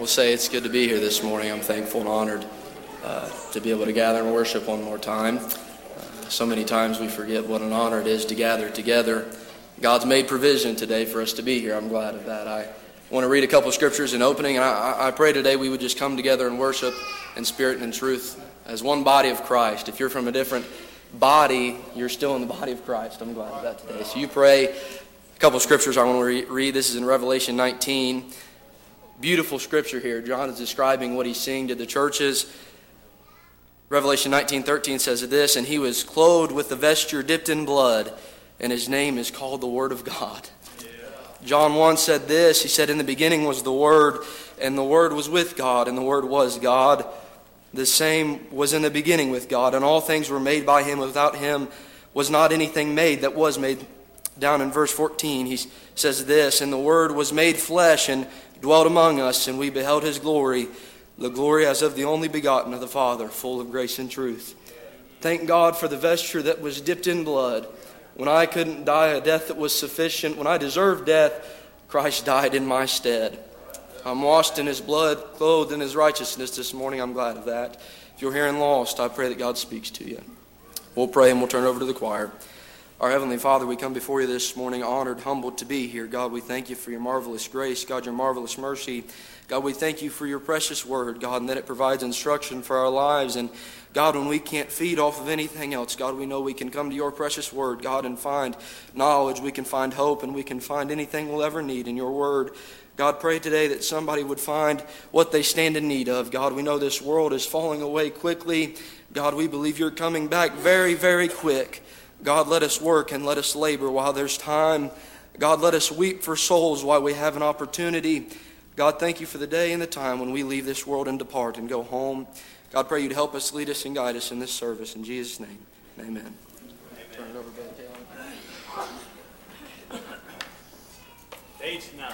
will say it's good to be here this morning. I'm thankful and honored uh, to be able to gather and worship one more time. Uh, so many times we forget what an honor it is to gather together. God's made provision today for us to be here. I'm glad of that. I want to read a couple scriptures in opening, and I, I pray today we would just come together and worship in spirit and in truth as one body of Christ. If you're from a different body, you're still in the body of Christ. I'm glad of that today. So you pray. A couple scriptures I want to read. This is in Revelation 19 beautiful scripture here. John is describing what he's seeing to the churches. Revelation 19:13 says this, and he was clothed with the vesture dipped in blood, and his name is called the Word of God. Yeah. John 1 said this, he said in the beginning was the word, and the word was with God, and the word was God. The same was in the beginning with God, and all things were made by him. Without him was not anything made that was made. Down in verse 14, he says this, and the word was made flesh and dwelt among us, and we beheld his glory, the glory as of the only begotten of the Father, full of grace and truth. Thank God for the vesture that was dipped in blood. When I couldn't die a death that was sufficient, when I deserved death, Christ died in my stead. I'm washed in his blood, clothed in his righteousness this morning. I'm glad of that. If you're here and lost, I pray that God speaks to you. We'll pray and we'll turn over to the choir. Our Heavenly Father, we come before you this morning honored, humbled to be here. God, we thank you for your marvelous grace. God, your marvelous mercy. God, we thank you for your precious word, God, and that it provides instruction for our lives. And God, when we can't feed off of anything else, God, we know we can come to your precious word, God, and find knowledge. We can find hope, and we can find anything we'll ever need in your word. God, pray today that somebody would find what they stand in need of. God, we know this world is falling away quickly. God, we believe you're coming back very, very quick. God, let us work and let us labor while there's time. God, let us weep for souls while we have an opportunity. God, thank you for the day and the time when we leave this world and depart and go home. God, pray you'd help us, lead us, and guide us in this service. In Jesus' name, amen. amen. Turn it over, Page 9.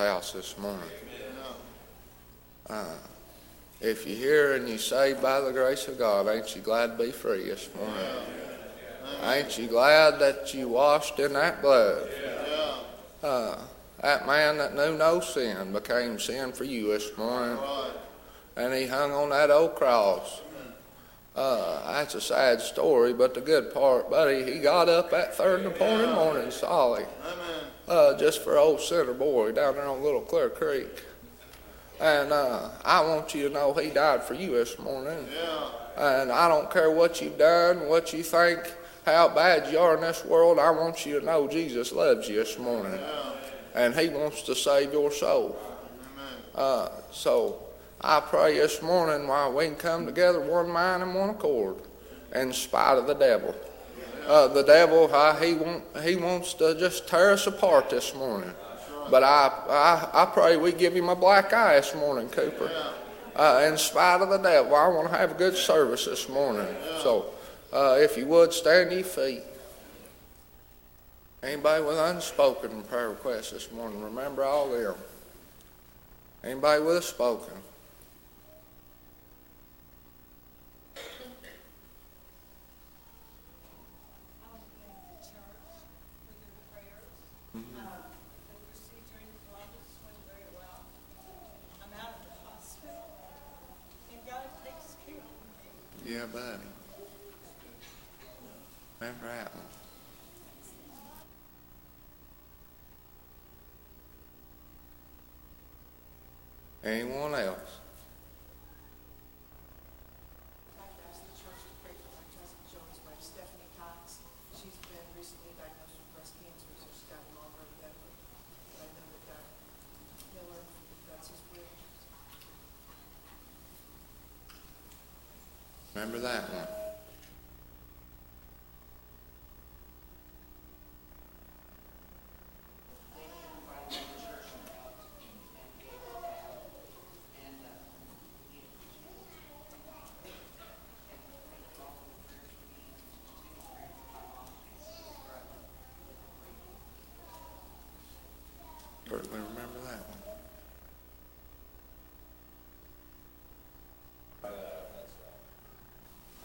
House this morning. Uh, if you're here and you're saved by the grace of God, ain't you glad to be free this morning? Ain't you glad that you washed in that blood? Uh, that man that knew no sin became sin for you this morning. And he hung on that old cross. Uh, that's a sad story, but the good part, buddy, he got up that third and the morning, Solly, uh, just for old Center Boy down there on Little Clear Creek. And uh, I want you to know he died for you this morning. And I don't care what you've done, what you think, how bad you are in this world. I want you to know Jesus loves you this morning. And he wants to save your soul. Uh, so I pray this morning while we can come together one mind and one accord in spite of the devil. Uh, the devil, he, want, he wants to just tear us apart this morning. But I, I, I pray we give him a black eye this morning, Cooper. Uh, in spite of the devil, I want to have a good service this morning. So uh, if you would, stand your feet. Anybody with unspoken prayer requests this morning, remember all them. Anybody with a spoken? Yeah, buddy. Remember that one. Anyone else? I'd like to ask the church to pray for my cousin Joan's wife, Stephanie Cox. She's been recently diagnosed with breast cancer, so she's got longer than, but I know that God heal her, if that's his will. Remember that one. Certainly remember that one.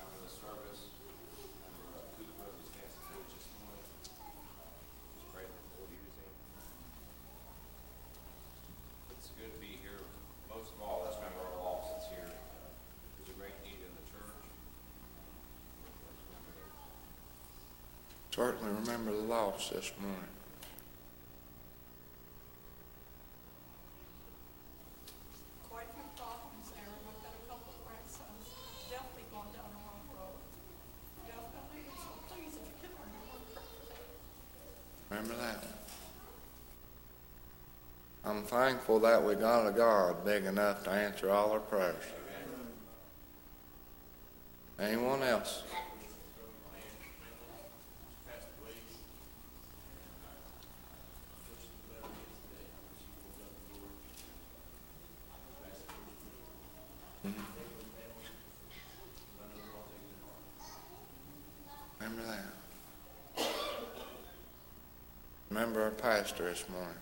After the service, remember uh, Cooper was dancing food this morning. Just pray that the Lord use him. It's good to be here. Most of all, let's remember our loss that's here. There's a great need in the church. Let's remember that. Remember the loss this morning. quite a few problems there. We've got a couple of grandsons definitely going down the wrong road. Definitely, so please, if you can remember. Remember that. I'm thankful that we got a God big enough to answer all our prayers. Anyone else? Remember that. Remember our pastor this morning. Yeah. I listen to those songs, and the whole time I was listening, I was thinking of the I praise him this morning.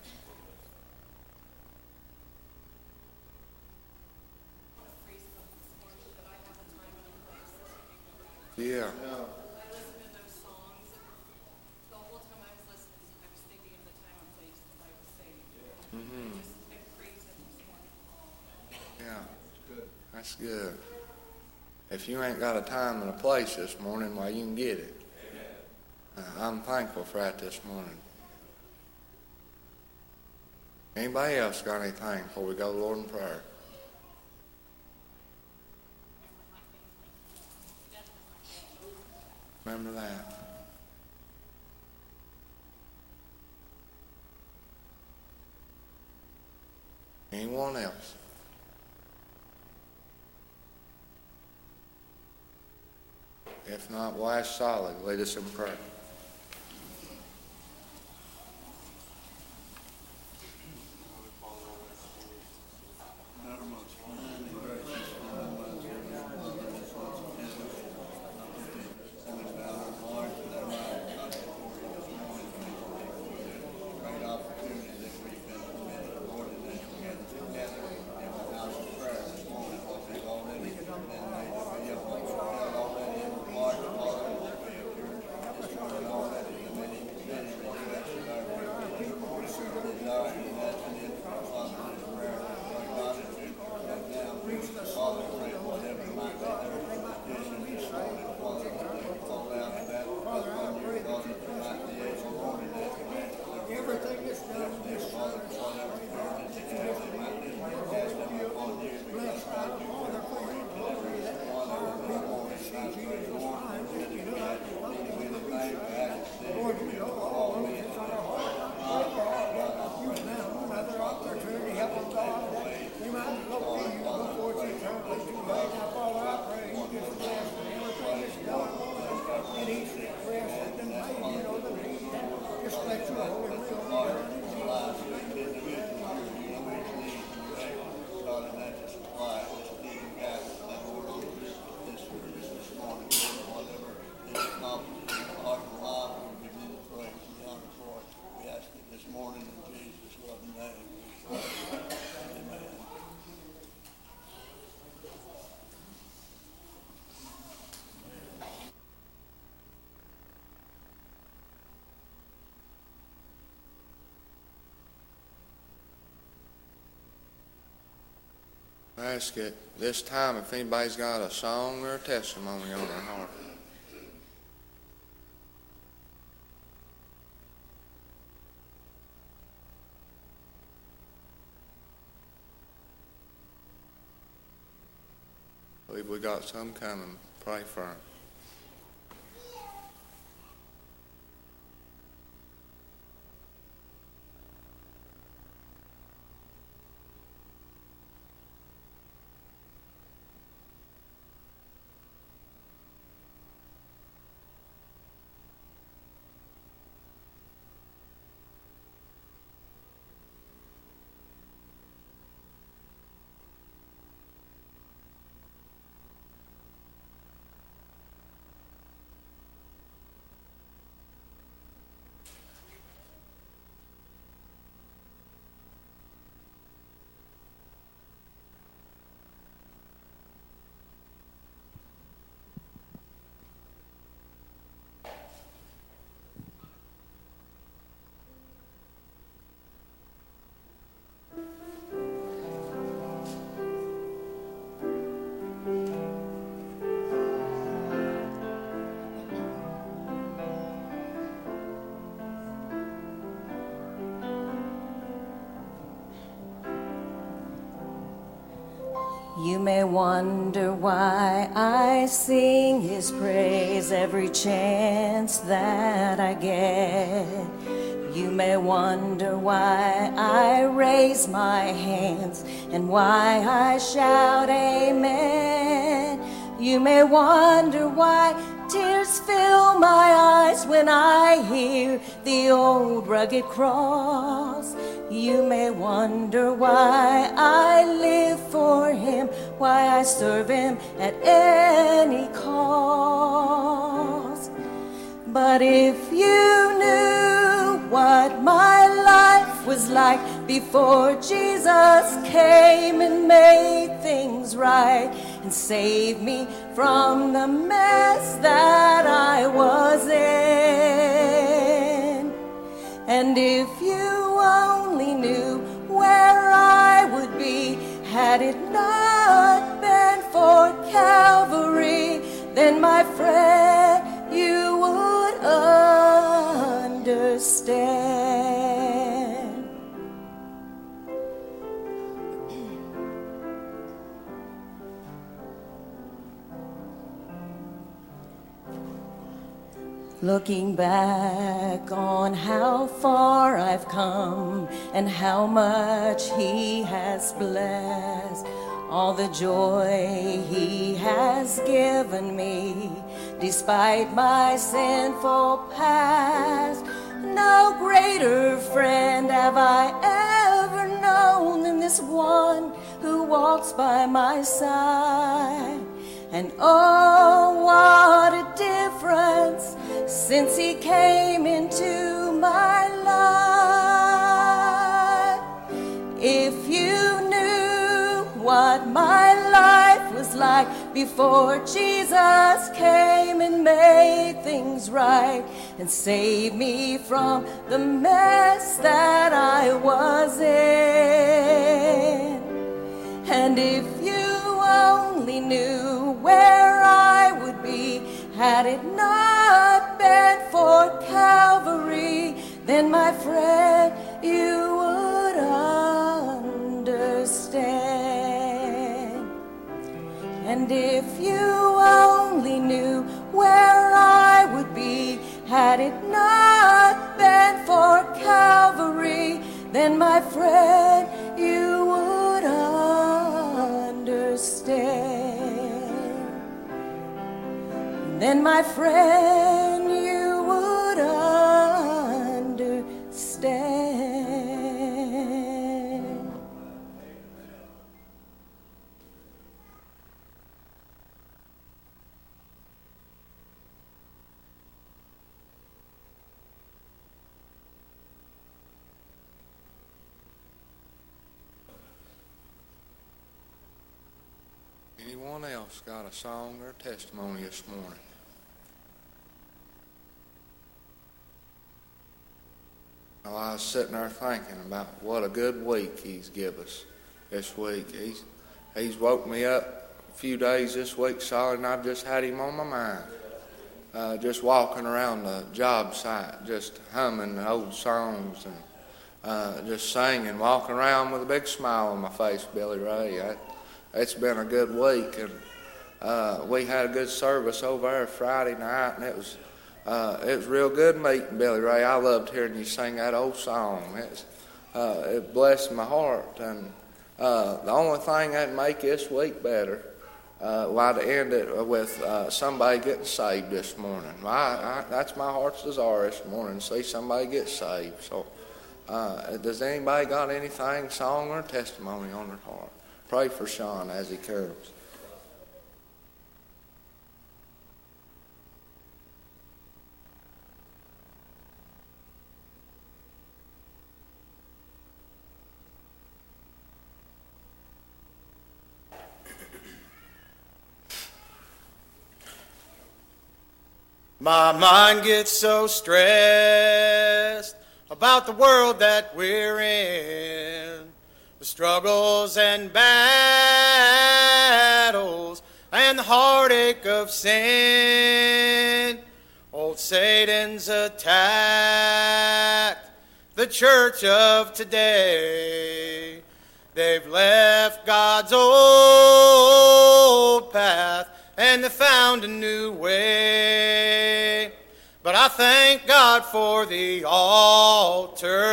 Yeah. That's good. If you ain't got a time and a place this morning, why you can get it. Uh, I'm thankful for that this morning. Anybody else got anything before we go to Lord in prayer? Remember that. Anyone else? If not, why solid? Lead us in prayer. Ask at this time if anybody's got a song or a testimony on their heart. I believe we got some coming. Pray for 'em. May wonder why I sing his praise every chance that I get. You may wonder why I raise my hands and why I shout amen. You may wonder why tears fill my eyes when I hear the old rugged cross. You may wonder why I live for him, why I serve him at any cost. But if you knew what my life was like before Jesus came and made things right and saved me from the mess that I was in. And if you only knew where I would be had it not been for Calvary, then my friend, you would understand. Looking back on how far I've come and how much He has blessed, all the joy He has given me, despite my sinful past. No greater friend have I ever known than this one who walks by my side. And oh, what a difference since he came into my life. If you what my life was like before Jesus came and made things right and saved me from the mess that I was in. And if you only knew where I would be had it not been for Calvary, then my friend, you would understand. And if you only knew where I would be had it not been for Calvary, then my friend, you would understand. Then my friend, you would understand. Else got a song or a testimony this morning? Well, I was sitting there thinking about what a good week he's give us this week. He's, he's woke me up a few days this week solid, and I've just had him on my mind. Uh, just walking around the job site, just humming old songs and uh, just singing, walking around with a big smile on my face, Billy Ray. It's been a good week, and uh, we had a good service over there Friday night, and it was uh, it was real good meeting Billy Ray. I loved hearing you sing that old song. It's, uh, it blessed my heart, and uh, the only thing that'd make this week better, uh, why to end it with uh, somebody getting saved this morning. I, I, that's my heart's desire this morning, see somebody get saved. So, uh, does anybody got anything, song or testimony on their heart? Pray for Sean as he comes. My mind gets so stressed about the world that we're in, the struggles and battles and the heartache of sin. Old Satan's attacked the church of today. They've left God's old path and they found a new way. But I thank God for the altar.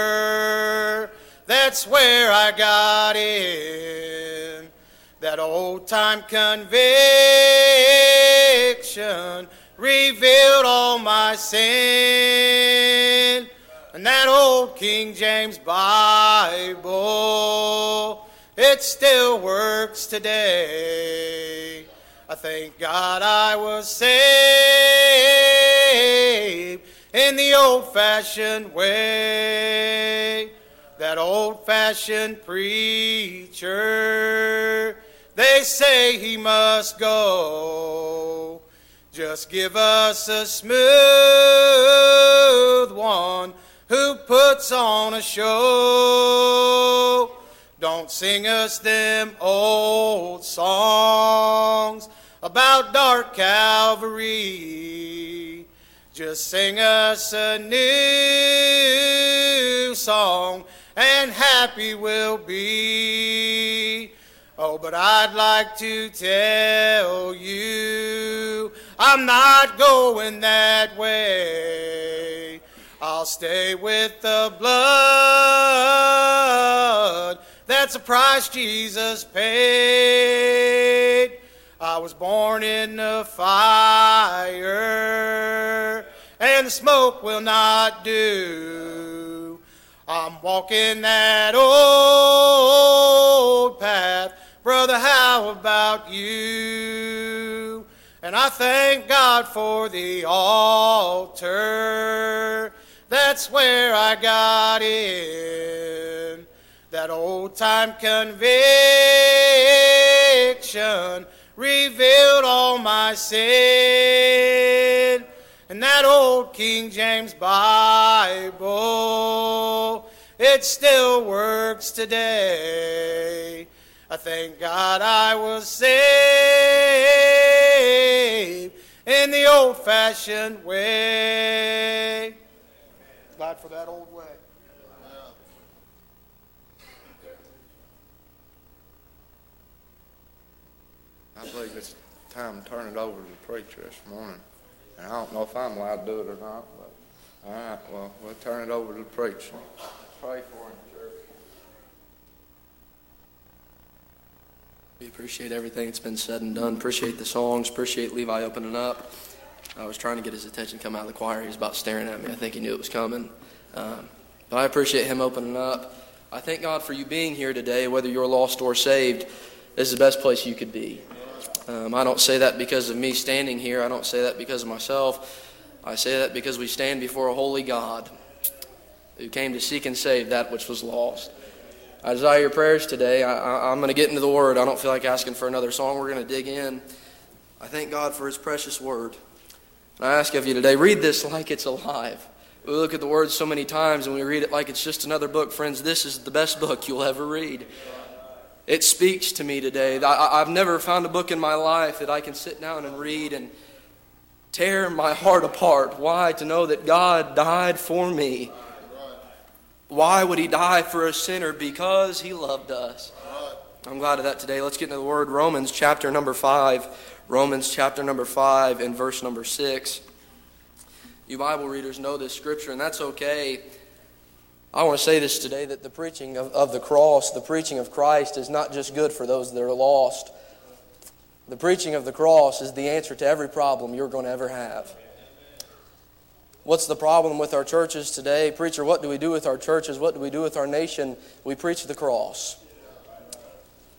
That's where I got in. That old time conviction revealed all my sin. And that old King James Bible, it still works today. I thank God I was saved in the old fashioned way. That old fashioned preacher, they say he must go. Just give us a smooth one who puts on a show. Don't sing us them old songs about dark Calvary. Just sing us a new song and happy we'll be. Oh, but I'd like to tell you I'm not going that way. I'll stay with the blood. That's the price Jesus paid. I was born in the fire, and the smoke will not do. I'm walking that old path. Brother, how about you? And I thank God for the altar. That's where I got in. That old time conviction revealed all my sin. And that old King James Bible, it still works today. I thank God I was saved in the old fashioned way. Glad for that old way. I believe it's time to turn it over to the preacher this morning. And I don't know if I'm allowed to do it or not, but all right, well, we'll turn it over to the preacher. Pray for him, church. We appreciate everything that's been said and done. Appreciate the songs. Appreciate Levi opening up. I was trying to get his attention come out of the choir. He was about staring at me. I think he knew it was coming. Um, but I appreciate him opening up. I thank God for you being here today, whether you're lost or saved. This is the best place you could be. Um, I don't say that because of me standing here. I don't say that because of myself. I say that because we stand before a holy God who came to seek and save that which was lost. I desire your prayers today. I, am going to get into the Word. I don't feel like asking for another song. We're going to dig in. I thank God for His precious Word. And I ask of you today, read this like it's alive. We look at the Word so many times and we read it like it's just another book. Friends, this is the best book you'll ever read. It speaks to me today. I, I've never found a book in my life that I can sit down and read and tear my heart apart. Why? To know that God died for me. Why would He die for a sinner? Because He loved us. I'm glad of that today. Let's get into the word Romans chapter number 5. Romans chapter number 5 and verse number 6. You Bible readers know this scripture, and that's okay. I want to say this today that the preaching of, of the cross, the preaching of Christ, is not just good for those that are lost. The preaching of the cross is the answer to every problem you're going to ever have. What's the problem with our churches today? Preacher, what do we do with our churches? What do we do with our nation? We preach the cross.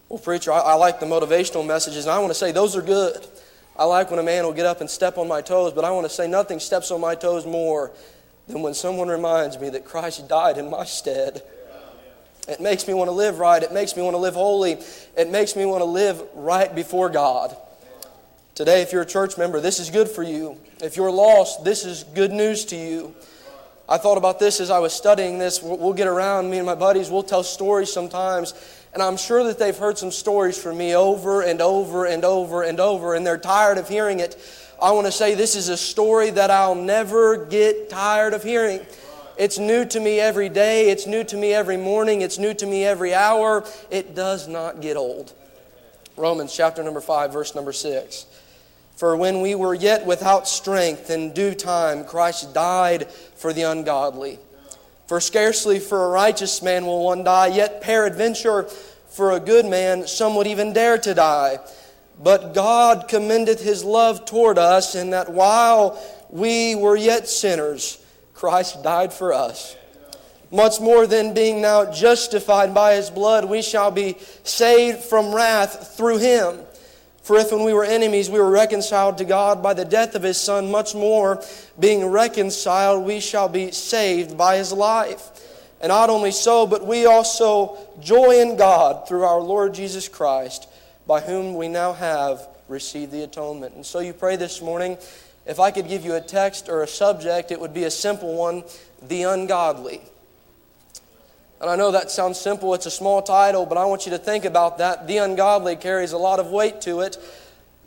Well, preacher, I, I like the motivational messages, and I want to say those are good. I like when a man will get up and step on my toes, but I want to say nothing steps on my toes more than when someone reminds me that Christ died in my stead. It makes me want to live right. It makes me want to live holy. It makes me want to live right before God. Today, if you're a church member, this is good for you. If you're lost, this is good news to you. I thought about this as I was studying this. We'll get around, me and my buddies, we'll tell stories sometimes and I'm sure that they've heard some stories from me over and over and over and over, and they're tired of hearing it. I want to say this is a story that I'll never get tired of hearing. It's new to me every day. It's new to me every morning. It's new to me every hour. It does not get old. Romans chapter number 5, verse number 6. For when we were yet without strength, in due time Christ died for the ungodly. For scarcely for a righteous man will one die, yet peradventure for a good man some would even dare to die. But God commendeth his love toward us, in that while we were yet sinners, Christ died for us. Much more than being now justified by his blood, we shall be saved from wrath through him. For if when we were enemies we were reconciled to God by the death of his Son, much more, being reconciled, we shall be saved by his life. And not only so, but we also joy in God through our Lord Jesus Christ, by whom we now have received the atonement. And so you pray this morning. If I could give you a text or a subject, it would be a simple one the ungodly. And I know that sounds simple, it's a small title, but I want you to think about that. The ungodly carries a lot of weight to it.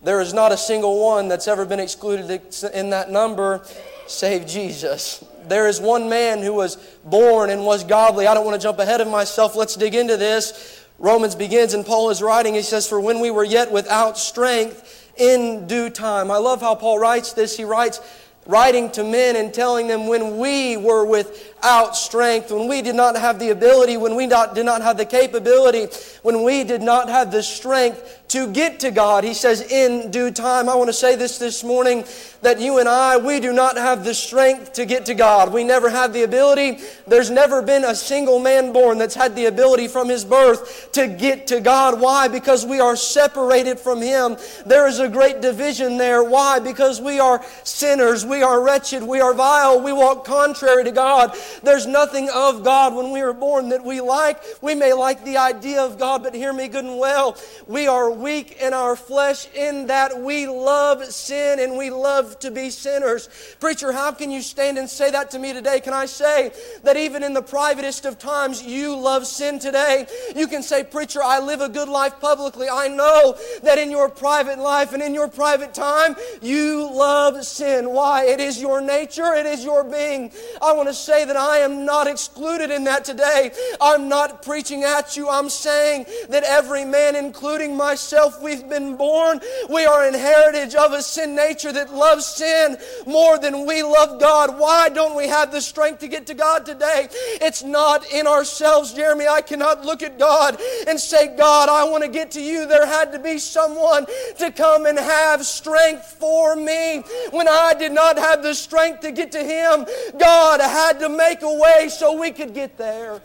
There is not a single one that's ever been excluded in that number save Jesus. There is one man who was born and was godly. I don't want to jump ahead of myself. Let's dig into this. Romans begins, and Paul is writing. He says, For when we were yet without strength, in due time. I love how Paul writes this. He writes, writing to men and telling them when we were without strength, when we did not have the ability, when we not, did not have the capability, when we did not have the strength to get to God. He says, in due time. I want to say this this morning that you and I, we do not have the strength to get to God. We never have the ability. There's never been a single man born that's had the ability from his birth to get to God. Why? Because we are separated from Him. There is a great division there. Why? Because we are sinners. We are wretched. We are vile. We walk contrary to God. There's nothing of God when we are born that we like. We may like the idea of God, but hear me good and well. We are weak in our flesh in that we love sin and we love to be sinners. Preacher, how can you stand and say that to me today? Can I say that even in the privatest of times, you love sin today? You can say, Preacher, I live a good life publicly. I know that in your private life and in your private time, you love sin. Why? It is your nature, it is your being. I want to say that I am not excluded in that today. I'm not preaching at you. I'm saying that every man, including myself, we've been born. We are an heritage of a sin nature that loves sin more than we love God. Why don't we have the strength to get to God today? It's not in ourselves, Jeremy. I cannot look at God and say, God, I want to get to you. There had to be someone to come and have strength for me. When I did not have the strength to get to Him, God had to make a way so we could get there.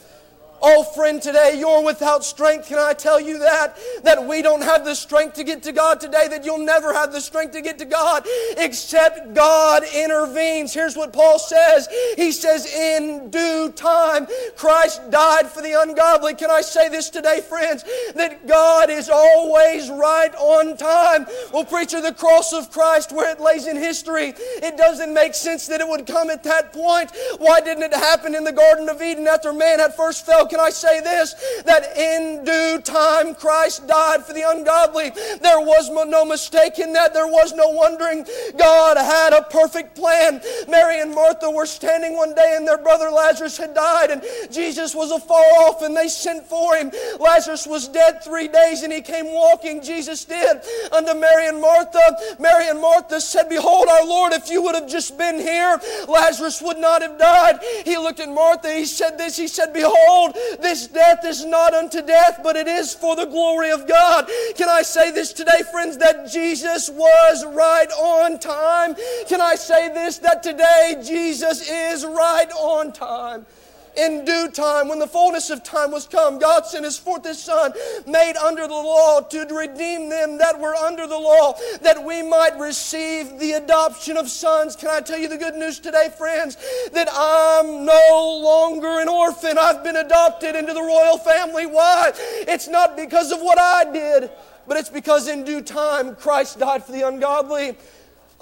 Oh, friend, today you're without strength. Can I tell you that? That we don't have the strength to get to God today, that you'll never have the strength to get to God except God intervenes. Here's what Paul says He says, In due time, Christ died for the ungodly. Can I say this today, friends? That God is always right on time. Well, preacher, the cross of Christ, where it lays in history, it doesn't make sense that it would come at that point. Why didn't it happen in the Garden of Eden after man had first fell Can I say this? That in due time Christ died for the ungodly. There was no mistake in that. There was no wondering. God had a perfect plan. Mary and Martha were standing one day and their brother Lazarus had died and Jesus was afar off and they sent for him. Lazarus was dead three days and he came walking. Jesus did unto Mary and Martha. Mary and Martha said, Behold, our Lord, if you would have just been here, Lazarus would not have died. He looked at Martha. He said this. He said, Behold, this death is not unto death, but it is for the glory of God. Can I say this today, friends, that Jesus was right on time? Can I say this, that today Jesus is right on time? In due time, when the fullness of time was come, God sent his forth his Son, made under the law, to redeem them that were under the law, that we might receive the adoption of sons. Can I tell you the good news today, friends? That I'm no longer an orphan. I've been adopted into the royal family. Why? It's not because of what I did, but it's because in due time Christ died for the ungodly.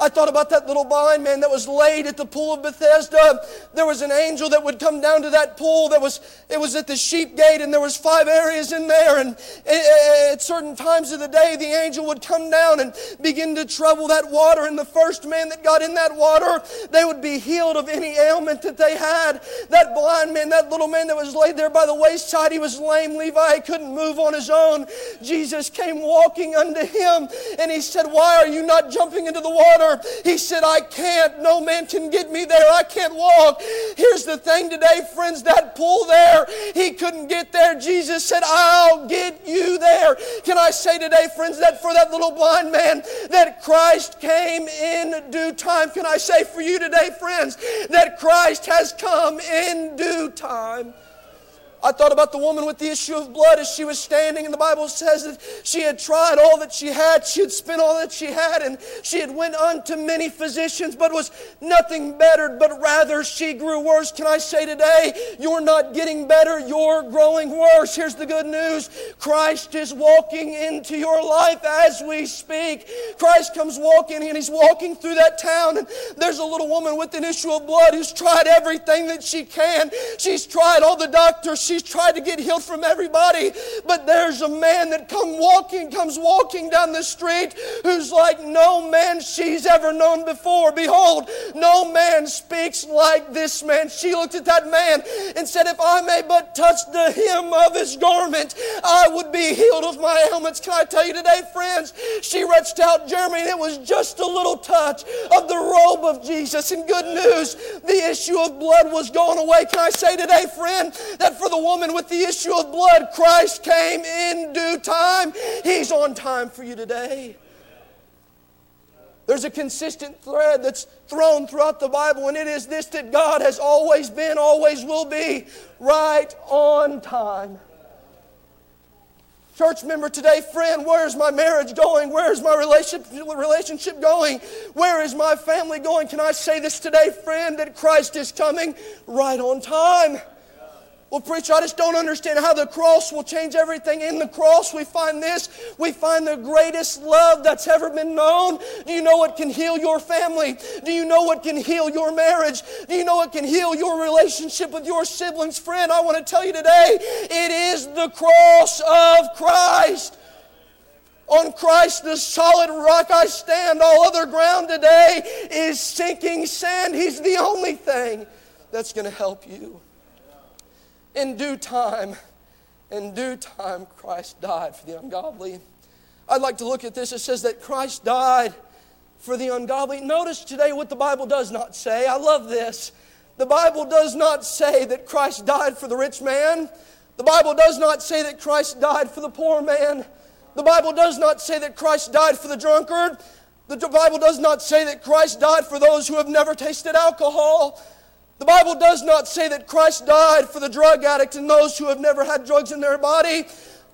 I thought about that little blind man that was laid at the pool of Bethesda. There was an angel that would come down to that pool. That was it was at the sheep gate, and there was five areas in there. And at certain times of the day, the angel would come down and begin to trouble that water. And the first man that got in that water, they would be healed of any ailment that they had. That blind man, that little man that was laid there by the wayside, he was lame. Levi he couldn't move on his own. Jesus came walking unto him, and he said, "Why are you not jumping into the water?" He said, I can't. No man can get me there. I can't walk. Here's the thing today, friends that pool there, he couldn't get there. Jesus said, I'll get you there. Can I say today, friends, that for that little blind man, that Christ came in due time? Can I say for you today, friends, that Christ has come in due time? I thought about the woman with the issue of blood as she was standing, and the Bible says that she had tried all that she had, she had spent all that she had, and she had went unto many physicians, but was nothing bettered, but rather she grew worse. Can I say today, you're not getting better, you're growing worse. Here's the good news Christ is walking into your life as we speak. Christ comes walking, and he's walking through that town, and there's a little woman with an issue of blood who's tried everything that she can. She's tried all the doctors She's tried to get healed from everybody, but there's a man that come walking, comes walking down the street who's like no man she's ever known before. Behold, no man speaks like this man. She looked at that man and said, If I may but touch the hem of his garment, I would be healed of my ailments. Can I tell you today, friends? She reached out, Jeremy, and it was just a little touch of the robe of Jesus. And good news, the issue of blood was gone away. Can I say today, friend, that for the woman with the issue of blood, Christ came in due time. He's on time for you today. There's a consistent thread that's thrown throughout the Bible, and it is this that God has always been, always will be, right on time. Church member today, friend, where's my marriage going? Where's my relationship going? Where is my family going? Can I say this today, friend, that Christ is coming right on time? Well, preacher, I just don't understand how the cross will change everything. In the cross, we find this. We find the greatest love that's ever been known. Do you know what can heal your family? Do you know what can heal your marriage? Do you know what can heal your relationship with your siblings? Friend, I want to tell you today it is the cross of Christ. On Christ, the solid rock I stand. All other ground today is sinking sand. He's the only thing that's going to help you in due time, in due time, Christ died for the ungodly. I'd like to look at this. It says that Christ died for the ungodly. Notice today what the Bible does not say. I love this. The Bible does not say that Christ died for the rich man. The Bible does not say that Christ died for the poor man. The Bible does not say that Christ died for the drunkard. The Bible does not say that Christ died for those who have never tasted alcohol. The Bible does not say that Christ died for the drug addict and those who have never had drugs in their body.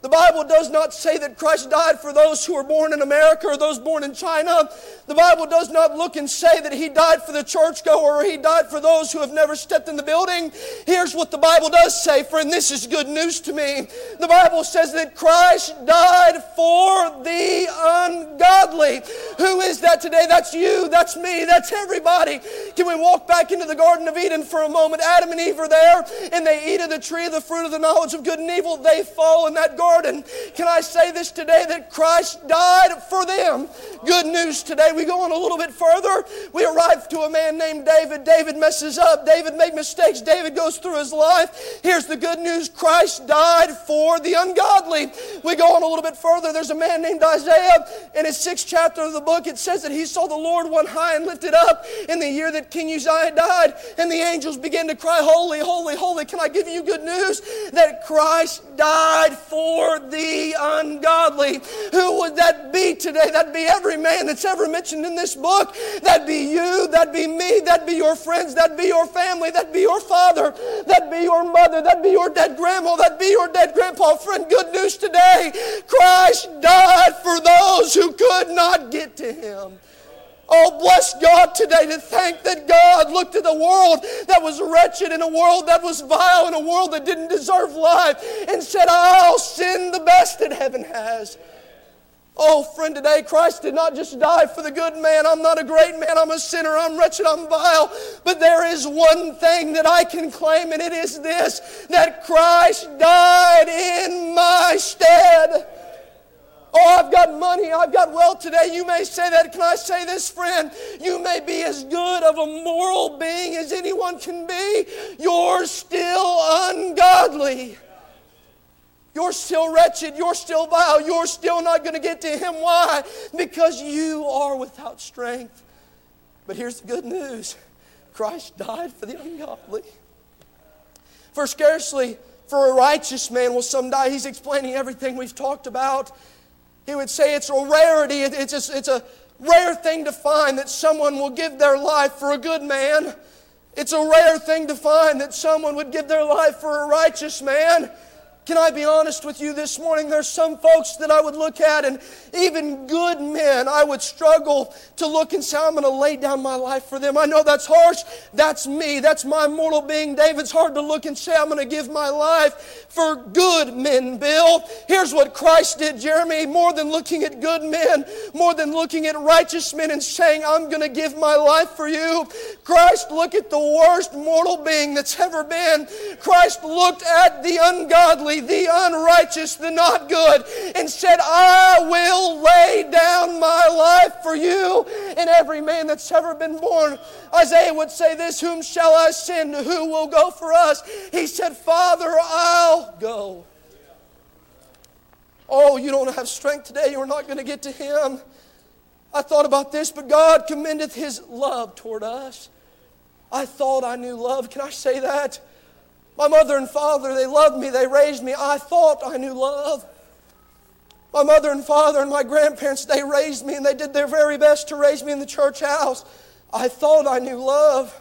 The Bible does not say that Christ died for those who were born in America or those born in China. The Bible does not look and say that He died for the churchgoer or He died for those who have never stepped in the building. Here's what the Bible does say, friend. This is good news to me. The Bible says that Christ died for the ungodly. Who is that today? That's you, that's me, that's everybody. Can we walk back into the Garden of Eden for a moment? Adam and Eve are there and they eat of the tree of the fruit of the knowledge of good and evil. They fall in that garden. And can I say this today that Christ died for them? Good news today. We go on a little bit further. We arrive to a man named David. David messes up. David made mistakes. David goes through his life. Here's the good news Christ died for the ungodly. We go on a little bit further. There's a man named Isaiah. In his sixth chapter of the book, it says that he saw the Lord one high and lifted up in the year that King Uzziah died. And the angels began to cry, Holy, holy, holy. Can I give you good news? That Christ died for the ungodly. Who would that be today? That'd be every man that's ever mentioned in this book. That'd be you, that'd be me, that'd be your friends, that'd be your family, that'd be your father, that'd be your mother, that'd be your dead grandma, that'd be your dead grandpa. Friend, good news today. Christ died for those who could not get to him. Oh, bless God today to thank that God looked at a world that was wretched, in a world that was vile, in a world that didn't deserve life, and said, I'll send the best that heaven has. Oh, friend, today Christ did not just die for the good man. I'm not a great man. I'm a sinner. I'm wretched. I'm vile. But there is one thing that I can claim, and it is this that Christ died in my stead. Oh, I've got money, I've got wealth today. You may say that. Can I say this, friend? You may be as good of a moral being as anyone can be. You're still ungodly. You're still wretched. You're still vile. You're still not going to get to Him. Why? Because you are without strength. But here's the good news Christ died for the ungodly. For scarcely for a righteous man will some die. He's explaining everything we've talked about. He would say it's a rarity, it's a, it's a rare thing to find that someone will give their life for a good man. It's a rare thing to find that someone would give their life for a righteous man. Can I be honest with you this morning? There's some folks that I would look at, and even good men, I would struggle to look and say, I'm going to lay down my life for them. I know that's harsh. That's me. That's my mortal being. David's hard to look and say, I'm going to give my life for good men, Bill. Here's what Christ did, Jeremy. More than looking at good men, more than looking at righteous men and saying, I'm going to give my life for you. Christ looked at the worst mortal being that's ever been. Christ looked at the ungodly the unrighteous, the not good, and said, I will lay down my life for you and every man that's ever been born. Isaiah would say this Whom shall I send? Who will go for us? He said, Father, I'll go. Oh, you don't have strength today. You're not going to get to Him. I thought about this, but God commendeth His love toward us. I thought I knew love. Can I say that? My mother and father, they loved me, they raised me. I thought I knew love. My mother and father and my grandparents, they raised me and they did their very best to raise me in the church house. I thought I knew love.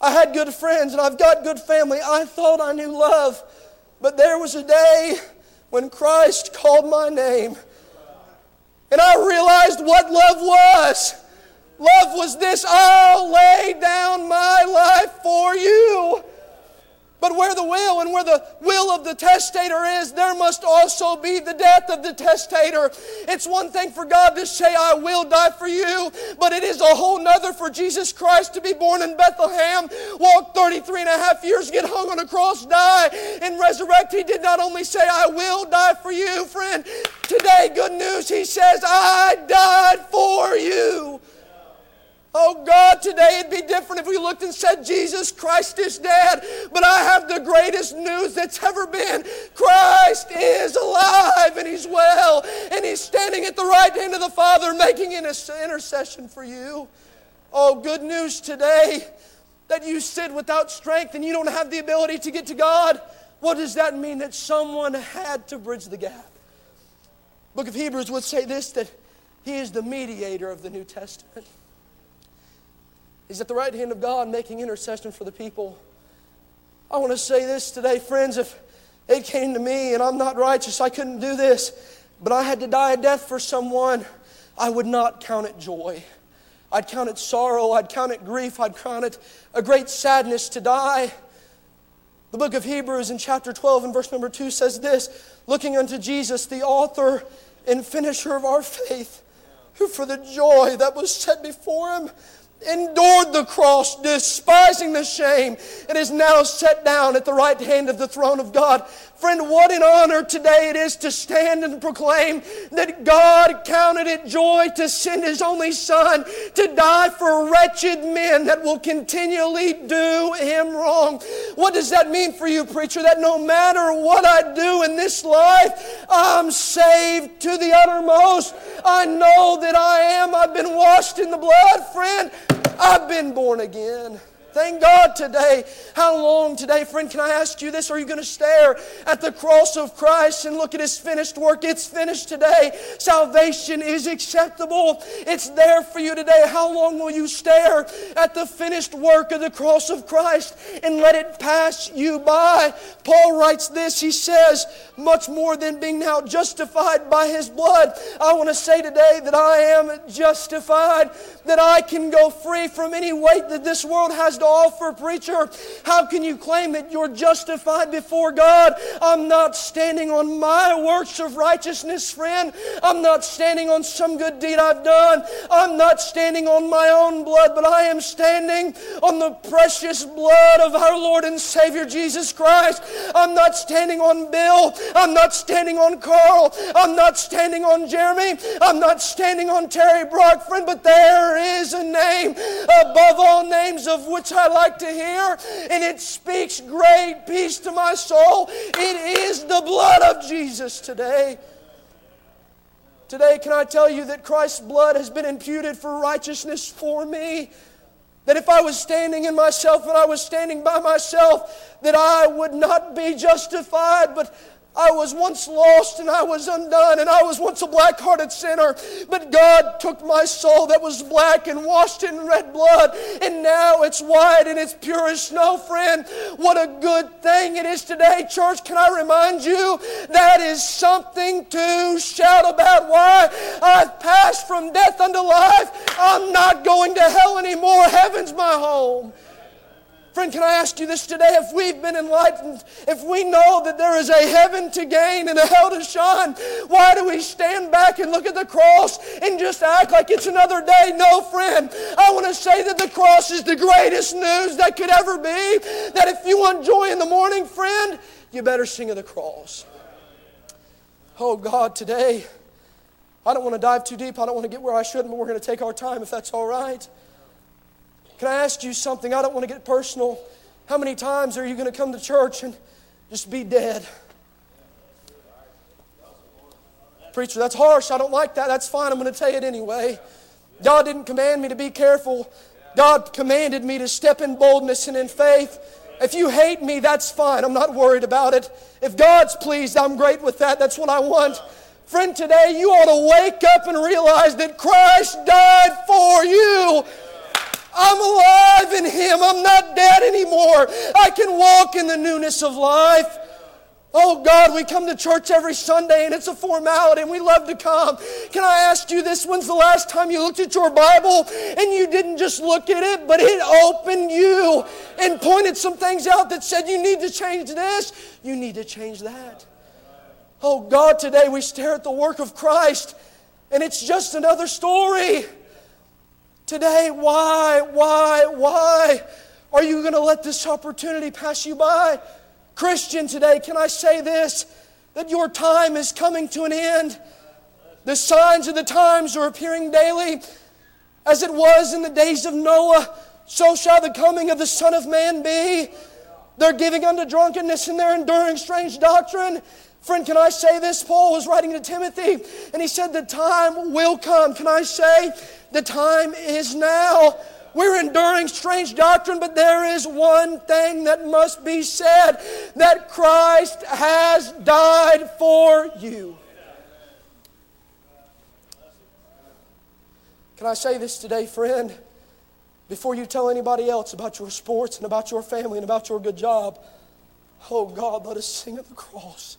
I had good friends and I've got good family. I thought I knew love. But there was a day when Christ called my name and I realized what love was. Love was this I'll lay down my life for you. But where the will and where the will of the testator is, there must also be the death of the testator. It's one thing for God to say, I will die for you, but it is a whole nother for Jesus Christ to be born in Bethlehem, walk 33 and a half years, get hung on a cross, die, and resurrect. He did not only say, I will die for you, friend. Today, good news, he says, I died for you. Oh God, today it'd be different if we looked and said, Jesus Christ is dead. But I have the greatest news that's ever been. Christ is alive and He's well. And He's standing at the right hand of the Father making an intercession for you. Oh, good news today that you sit without strength and you don't have the ability to get to God. What does that mean? That someone had to bridge the gap. Book of Hebrews would say this that He is the mediator of the New Testament. He's at the right hand of God making intercession for the people. I want to say this today, friends. If, It came to me, and I'm not righteous. I couldn't do this. But I had to die a death for someone. I would not count it joy. I'd count it sorrow. I'd count it grief. I'd count it a great sadness to die. The book of Hebrews in chapter 12 and verse number 2 says this Looking unto Jesus, the author and finisher of our faith, who for the joy that was set before him endured the cross, despising the shame, and is now set down at the right hand of the throne of God. Friend, what an honor today it is to stand and proclaim that God counted it joy to send His only Son to die for wretched men that will continually do Him wrong. What does that mean for you, preacher? That no matter what I do in this life, I'm saved to the uttermost. I know that I am. I've been washed in the blood, friend. I've been born again. Thank God today. How long today, friend? Can I ask you this? Are you going to stare at the cross of Christ and look at His finished work? It's finished today. Salvation is acceptable. It's there for you today. How long will you stare at the finished work of the cross of Christ and let it pass you by? Paul writes this. He says, much more than being now justified by His blood. I want to say today that I am justified, that I can go free from any weight that this world has offer, preacher. How can you claim that you're justified before God? I'm not standing on my works of righteousness, friend. I'm not standing on some good deed I've done. I'm not standing on my own blood, but I am standing on the precious blood of our Lord and Savior Jesus Christ. I'm not standing on Bill. I'm not standing on Carl. I'm not standing on Jeremy. I'm not standing on Terry Brock, friend, but there is a name above all names of which I like to hear, and it speaks great peace to my soul. It is the blood of Jesus today. Today, can I tell you that Christ's blood has been imputed for righteousness for me? That if I was standing in myself and I was standing by myself, that I would not be justified, but I was once lost and I was undone, and I was once a black hearted sinner. But God took my soul that was black and washed it in red blood, and now it's white and it's pure as snow, friend. What a good thing it is today, church. Can I remind you that is something to shout about? Why? I've passed from death unto life. I'm not going to hell anymore. Heaven's my home. Friend, can I ask you this today? If we've been enlightened, if we know that there is a heaven to gain and a hell to shine, why do we stand back and look at the cross and just act like it's another day? No, friend. I want to say that the cross is the greatest news that could ever be. That if you want joy in the morning, friend, you better sing of the cross. Oh, God, today, I don't want to dive too deep. I don't want to get where I shouldn't, but we're going to take our time if that's all right. Can I ask you something? I don't want to get personal. How many times are you going to come to church and just be dead? Preacher, that's harsh. I don't like that. That's fine. I'm going to tell you it anyway. God didn't command me to be careful. God commanded me to step in boldness and in faith. If you hate me, that's fine. I'm not worried about it. If God's pleased, I'm great with that. That's what I want. Friend, today you ought to wake up and realize that Christ died for you. I'm alive in Him. I'm not dead anymore. I can walk in the newness of life. Oh God, we come to church every Sunday and it's a formality and we love to come. Can I ask you this? When's the last time you looked at your Bible and you didn't just look at it, but it opened you and pointed some things out that said you need to change this, you need to change that. Oh God, today we stare at the work of Christ and it's just another story. Today, why, why, why are you going to let this opportunity pass you by? Christian, today, can I say this? That your time is coming to an end. The signs of the times are appearing daily. As it was in the days of Noah, so shall the coming of the Son of Man be. They're giving unto drunkenness and they're enduring strange doctrine. Friend, can I say this? Paul was writing to Timothy and he said, The time will come. Can I say, The time is now. We're enduring strange doctrine, but there is one thing that must be said that Christ has died for you. Can I say this today, friend? Before you tell anybody else about your sports and about your family and about your good job, Oh God, let us sing of the cross.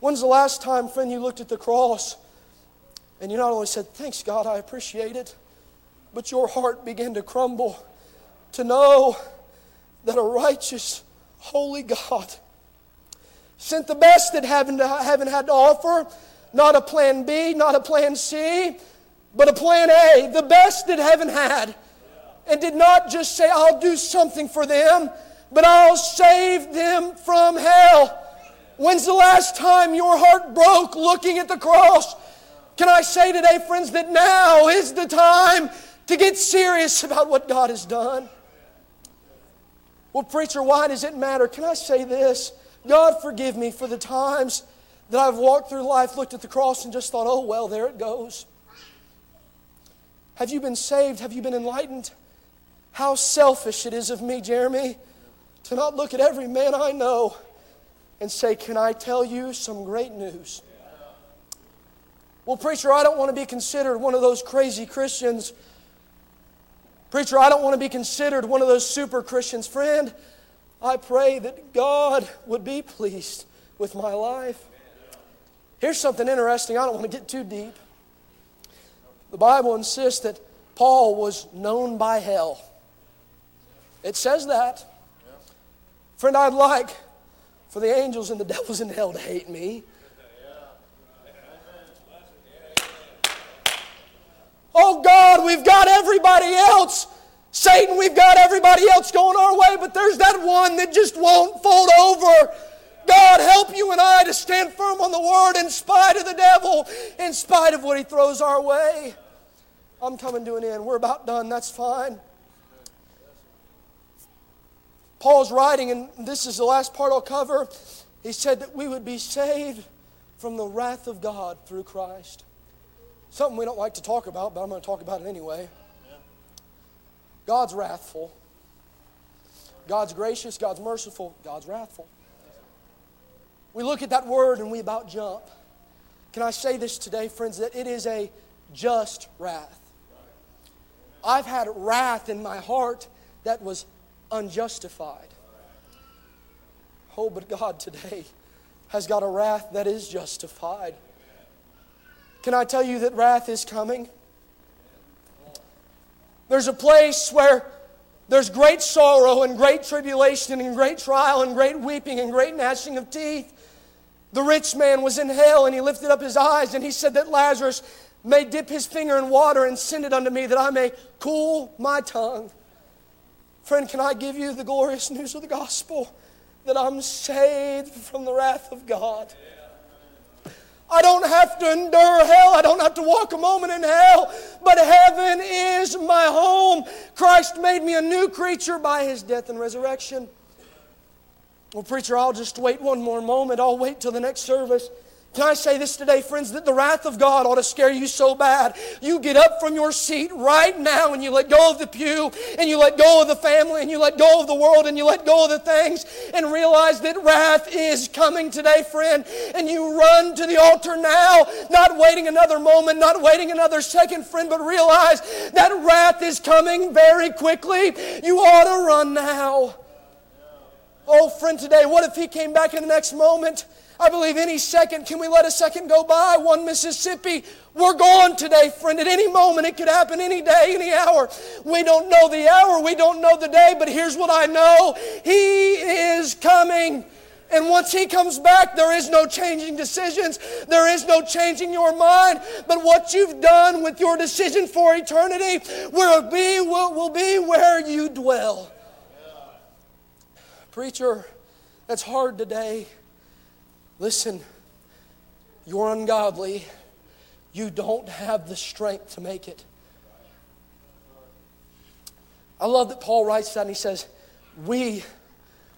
When's the last time, friend, you looked at the cross and you not only said, Thanks, God, I appreciate it, but your heart began to crumble to know that a righteous, holy God sent the best that heaven, heaven had to offer, not a plan B, not a plan C, but a plan A, the best that heaven had. And did not just say, I'll do something for them, but I'll save them from hell. When's the last time your heart broke looking at the cross? Can I say today, friends, that now is the time to get serious about what God has done? Well, preacher, why does it matter? Can I say this? God, forgive me for the times that I've walked through life, looked at the cross, and just thought, oh, well, there it goes. Have you been saved? Have you been enlightened? How selfish it is of me, Jeremy, to not look at every man I know and say, Can I tell you some great news? Well, preacher, I don't want to be considered one of those crazy Christians. Preacher, I don't want to be considered one of those super Christians. Friend, I pray that God would be pleased with my life. Here's something interesting. I don't want to get too deep. The Bible insists that Paul was known by hell. It says that. Friend, I'd like for the angels and the devils in hell to hate me. Oh God, we've got everybody else. Satan, we've got everybody else going our way, but there's that one that just won't fold over. God, help you and I to stand firm on the word in spite of the devil, in spite of what he throws our way. I'm coming to an end. We're about done. That's fine. Paul's writing, and this is the last part I'll cover. He said that we would be saved from the wrath of God through Christ. Something we don't like to talk about, but I'm going to talk about it anyway. God's wrathful. God's gracious, God's merciful, God's wrathful. We look at that word and we about jump. Can I say this today, friends, that it is a just wrath? I've had wrath in my heart that was unjustified. Oh, but God today has got a wrath that is justified. Can I tell you that wrath is coming? There's a place where there's great sorrow and great tribulation and great trial and great weeping and great gnashing of teeth. The rich man was in hell and he lifted up his eyes and he said that Lazarus may dip his finger in water and send it unto me that I may cool my tongue. Friend, can I give you the glorious news of the gospel that I'm saved from the wrath of God? I don't have to endure hell. I don't have to walk a moment in hell. But heaven is my home. Christ made me a new creature by his death and resurrection. Well, preacher, I'll just wait one more moment. I'll wait till the next service. Can I say this today, friends, that the wrath of God ought to scare you so bad. You get up from your seat right now and you let go of the pew and you let go of the family and you let go of the world and you let go of the things and realize that wrath is coming today, friend. And you run to the altar now, not waiting another moment, not waiting another second, friend, but realize that wrath is coming very quickly. You ought to run now. Oh, friend, today, what if he came back in the next moment? I believe any second, can we let a second go by? One Mississippi, we're gone today, friend. At any moment, it could happen any day, any hour. We don't know the hour, we don't know the day, but here's what I know He is coming. And once He comes back, there is no changing decisions. There is no changing your mind. But what you've done with your decision for eternity will be, will, will be where you dwell. Preacher, that's hard today. Listen, you're ungodly. You don't have the strength to make it. I love that Paul writes that and he says, We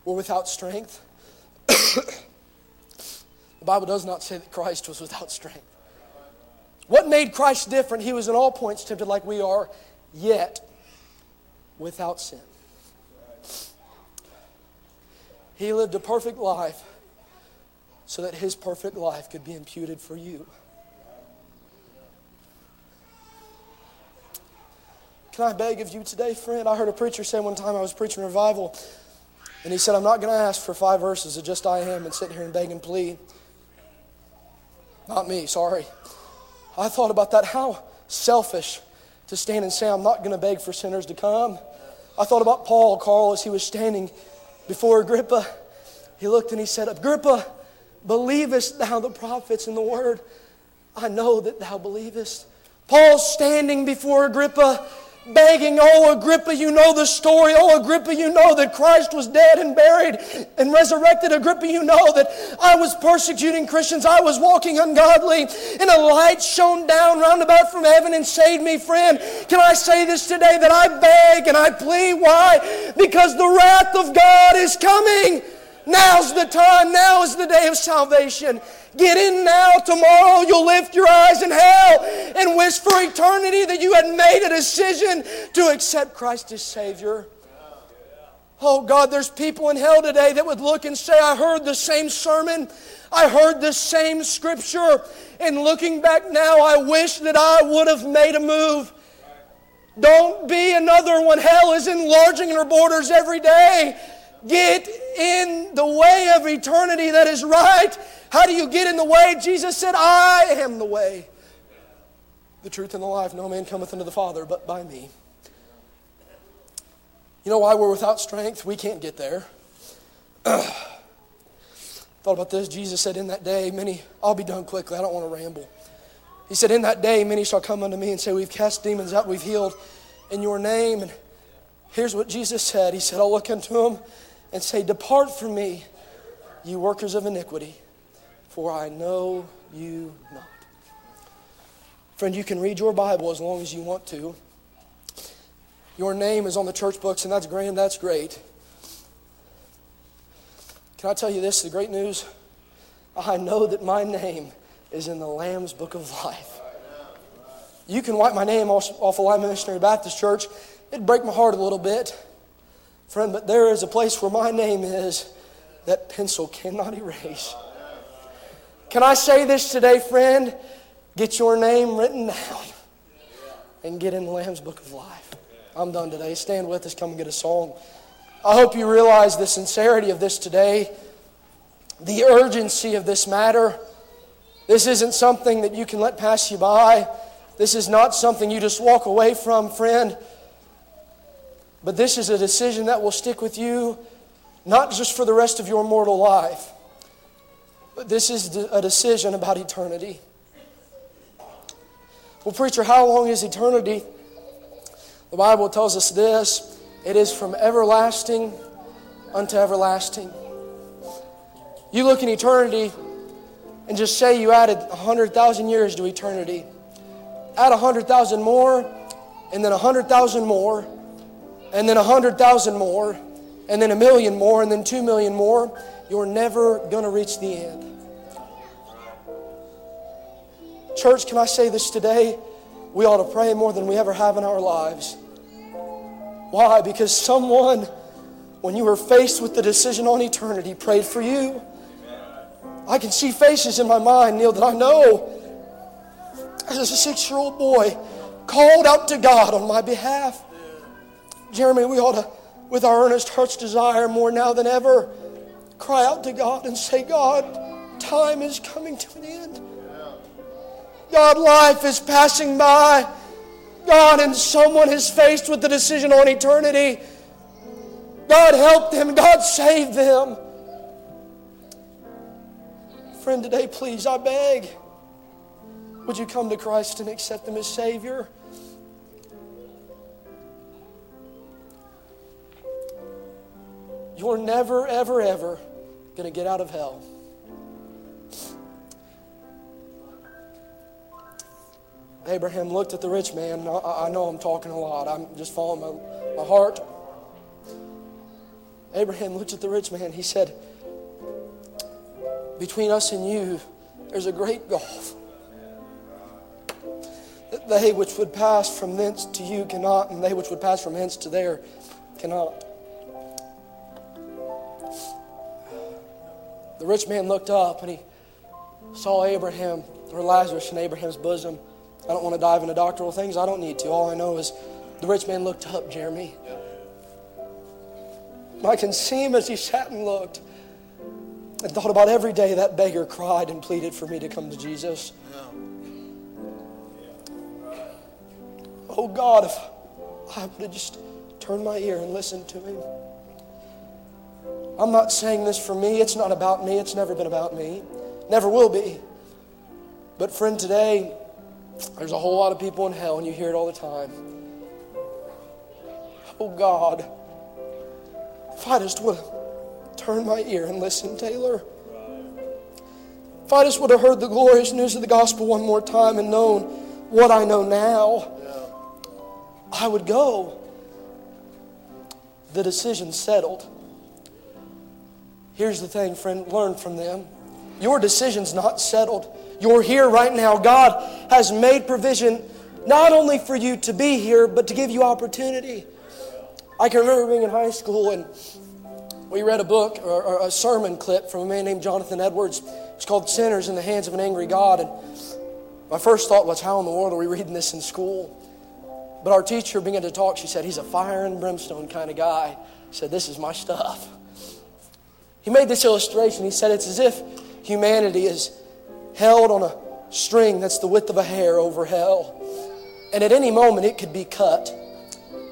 were without strength. the Bible does not say that Christ was without strength. What made Christ different? He was in all points tempted like we are, yet without sin. He lived a perfect life so that his perfect life could be imputed for you. Can I beg of you today, friend? I heard a preacher say one time I was preaching revival. And he said, I'm not going to ask for five verses of just I am and sit here and beg and plead. Not me, sorry. I thought about that. How selfish to stand and say, I'm not going to beg for sinners to come. I thought about Paul, Carl, as he was standing before Agrippa. He looked and he said, Agrippa, believest thou the prophets and the word? I know that thou believest. Paul's standing before Agrippa begging, Oh, Agrippa, you know the story. Oh, Agrippa, you know that Christ was dead and buried and resurrected. Agrippa, you know that I was persecuting Christians. I was walking ungodly, and a light shone down round about from heaven and saved me, friend. Can I say this today that I beg and I plead? Why? Because the wrath of God is coming. Now's the time. Now is the day of salvation. Get in now. Tomorrow you'll lift your eyes in hell and wish for eternity that you had made a decision to accept Christ as Savior. Oh God, there's people in hell today that would look and say, I heard the same sermon. I heard the same scripture. And looking back now, I wish that I would have made a move. Don't be another one. Hell is enlarging her borders every day. Get in the way of eternity that is right how do you get in the way? Jesus said, I am the way, the truth, and the life. No man cometh unto the Father but by me. You know why we're without strength? We can't get there. Thought about this. Jesus said, In that day, many, I'll be done quickly. I don't want to ramble. He said, In that day, many shall come unto me and say, We've cast demons out, we've healed in your name. And here's what Jesus said He said, I'll look unto them and say, Depart from me, you workers of iniquity for I know you not. Friend, you can read your Bible as long as you want to. Your name is on the church books, and that's grand, that's great. Can I tell you this the great news? I know that my name is in the Lamb's Book of Life. You can wipe my name off, off of Missionary Baptist Church. It'd break my heart a little bit. Friend, but there is a place where my name is that pencil cannot erase. Can I say this today, friend? Get your name written down and get in the Lamb's Book of Life. I'm done today. Stand with us. Come and get a song. I hope you realize the sincerity of this today, the urgency of this matter. This isn't something that you can let pass you by. This is not something you just walk away from, friend. But this is a decision that will stick with you, not just for the rest of your mortal life but this is a decision about eternity. Well, preacher, how long is eternity? The Bible tells us this it is from everlasting unto everlasting. You look in eternity and just say you added 100,000 years to eternity. Add 100,000 more, and then 100,000 more, and then 100,000 more, and then a million more, and then 2 million more. You're never going to reach the end. Church, can I say this today? We ought to pray more than we ever have in our lives. Why? Because someone, when you were faced with the decision on eternity, prayed for you. I can see faces in my mind, Neil, that I know as a six year old boy called out to God on my behalf. Jeremy, we ought to, with our earnest heart's desire more now than ever, cry out to God and say, God, time is coming to an end. God, life is passing by. God, and someone is faced with the decision on eternity. God, help them. God, save them. Friend, today, please, I beg, would you come to Christ and accept Him as Savior? You're never, ever, ever going to get out of hell. Abraham looked at the rich man. I, I know I'm talking a lot. I'm just following my, my heart. Abraham looked at the rich man. He said, Between us and you, there's a great gulf. They which would pass from thence to you cannot, and they which would pass from hence to there cannot. The rich man looked up and he saw Abraham or Lazarus in Abraham's bosom. I don't want to dive into doctrinal things. I don't need to. All I know is the rich man looked up, Jeremy. I can see him as he sat and looked and thought about every day that beggar cried and pleaded for me to come to Jesus. Oh God, if I would have just turned my ear and listened to him. I'm not saying this for me. It's not about me. It's never been about me. Never will be. But, friend, today, there's a whole lot of people in hell, and you hear it all the time. Oh, God, if I just would have turned my ear and listened, Taylor. If I just would have heard the glorious news of the gospel one more time and known what I know now, I would go. The decision settled. Here's the thing, friend, learn from them. Your decision's not settled. You're here right now. God has made provision not only for you to be here, but to give you opportunity. I can remember being in high school and we read a book or a sermon clip from a man named Jonathan Edwards. It's called Sinners in the Hands of an Angry God. And my first thought was, how in the world are we reading this in school? But our teacher began to talk. She said, He's a fire and brimstone kind of guy. He said, This is my stuff. He made this illustration. He said, It's as if humanity is held on a string that's the width of a hair over hell. And at any moment, it could be cut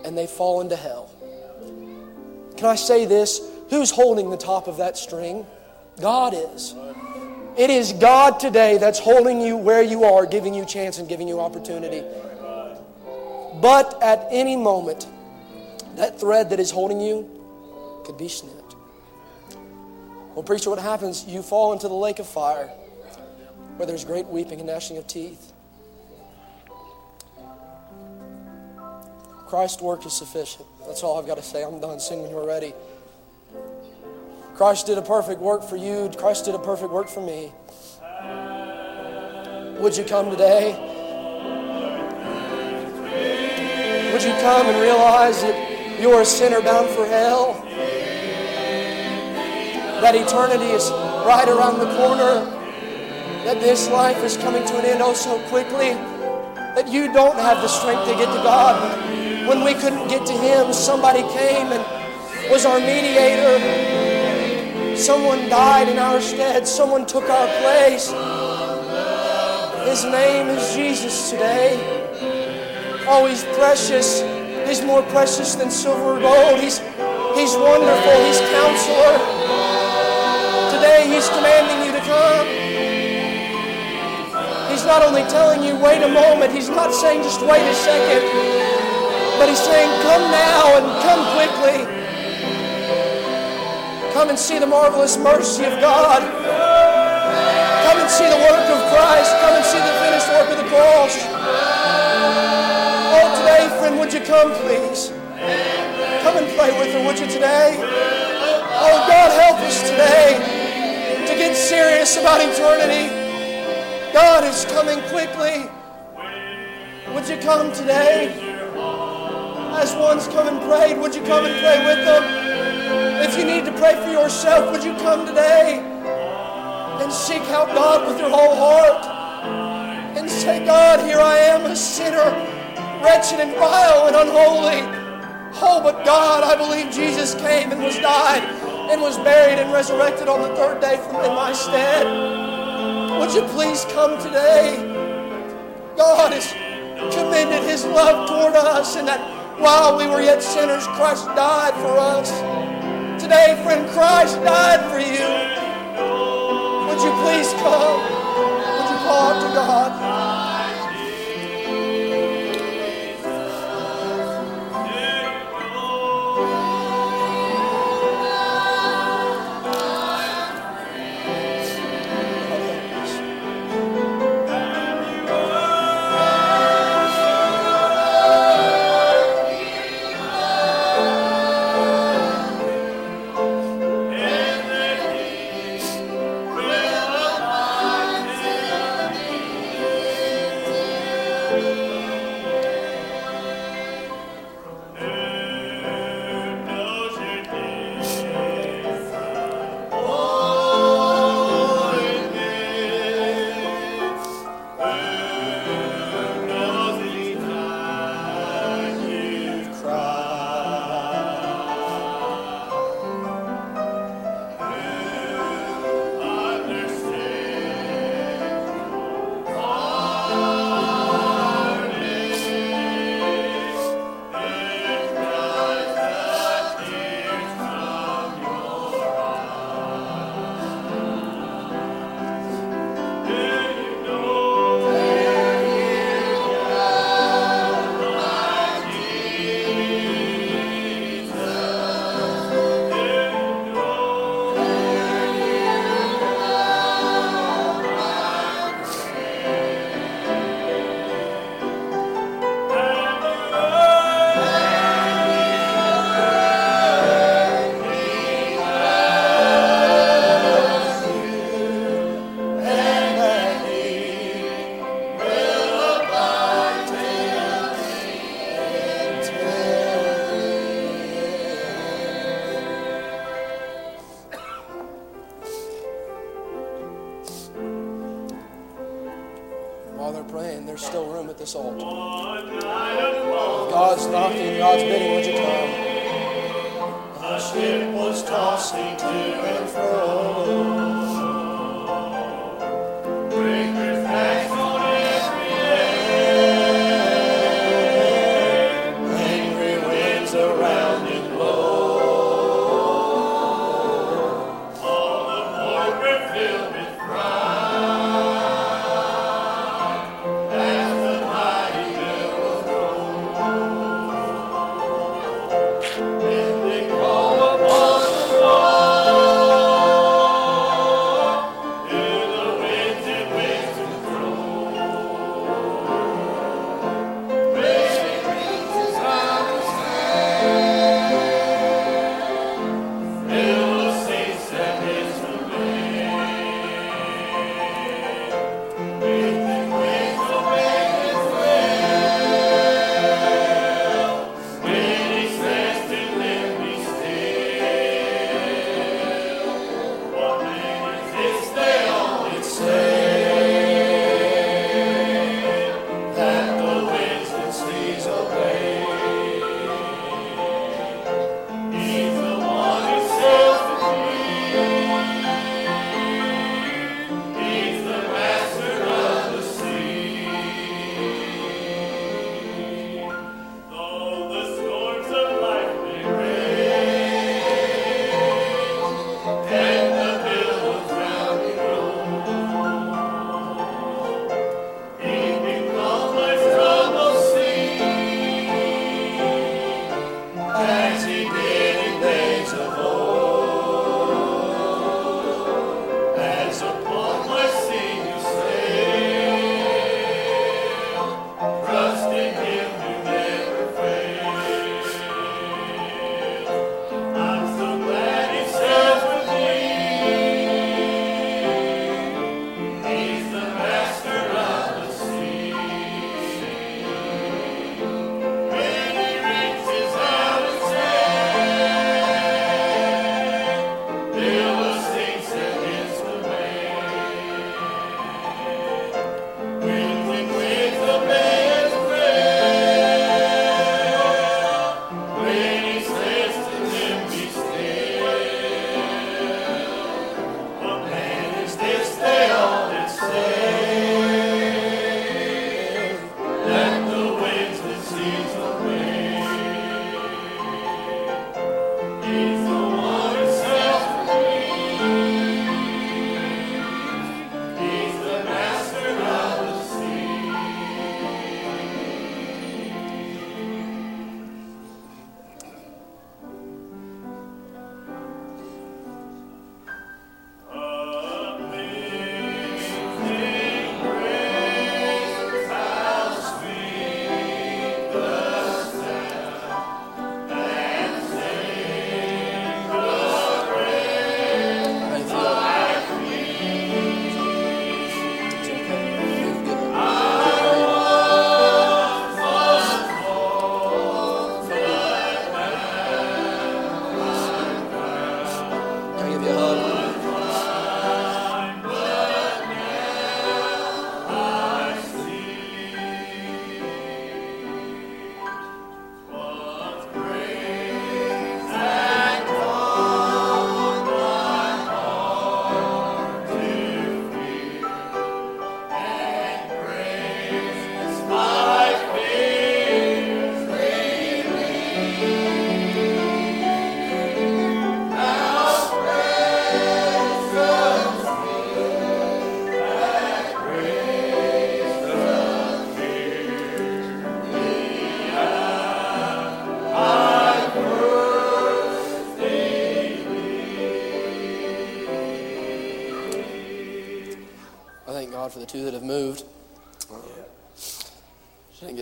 and they fall into hell. Can I say this? Who's holding the top of that string? God is. It is God today that's holding you where you are, giving you chance and giving you opportunity. But at any moment, that thread that is holding you could be snipped. Well, preacher, what happens? You fall into the lake of fire where there's great weeping and gnashing of teeth. Christ's work is sufficient. That's all I've got to say. I'm done singing when you're ready. Christ did a perfect work for you. Christ did a perfect work for me. Would you come today? Would you come and realize that you're a sinner bound for hell? That eternity is right around the corner? That this life is coming to an end oh so quickly? That you don't have the strength to get to God? When we couldn't get to Him, somebody came and was our mediator. Someone died in our stead. Someone took our place. His name is Jesus today. Oh, He's precious. He's more precious than silver or gold. He's, he's wonderful. He's counselor. Today, He's commanding you to come. He's not only telling you, wait a moment. He's not saying just wait a second. But He's saying, come now and come quickly. Come and see the marvelous mercy of God. Come and see the work of Christ. Come and see the finished work of the cross. Oh, today, friend, would you come, please? Come and play with her, would you, today? Oh, God, help us today serious about eternity. God is coming quickly. Would you come today? As one's come and prayed, would you come and pray with them? If you need to pray for yourself, would you come today and seek out God with your whole heart and say, God, here I am, a sinner, wretched and vile and unholy. Oh, but God, I believe Jesus came and was died and was buried and resurrected on the third day in my stead. Would you please come today? God has commended His love toward us, and that while we were yet sinners, Christ died for us. Today, friend, Christ died for you. Would you please come? Would you call to God?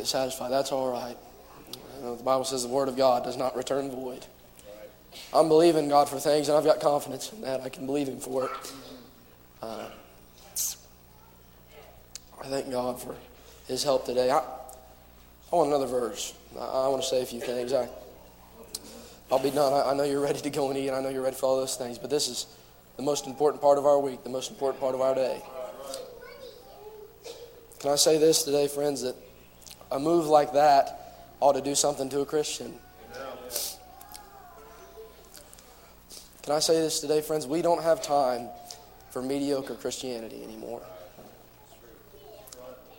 get satisfied. That's all right. the Bible says the Word of God does not return void. I'm believing God for things, and I've got confidence in that. I can believe Him for it. Uh, I thank God for His help today. I, I want another verse. I, I, want to say a few things. I, I'll be done. I, I know you're ready to go and eat. and I know you're ready for all those things, but this is the most important part of our week, the most important part of our day. Can I say this today, friends, that a move like that ought to do something to a Christian. Can I say this today, friends? We don't have time for mediocre Christianity anymore.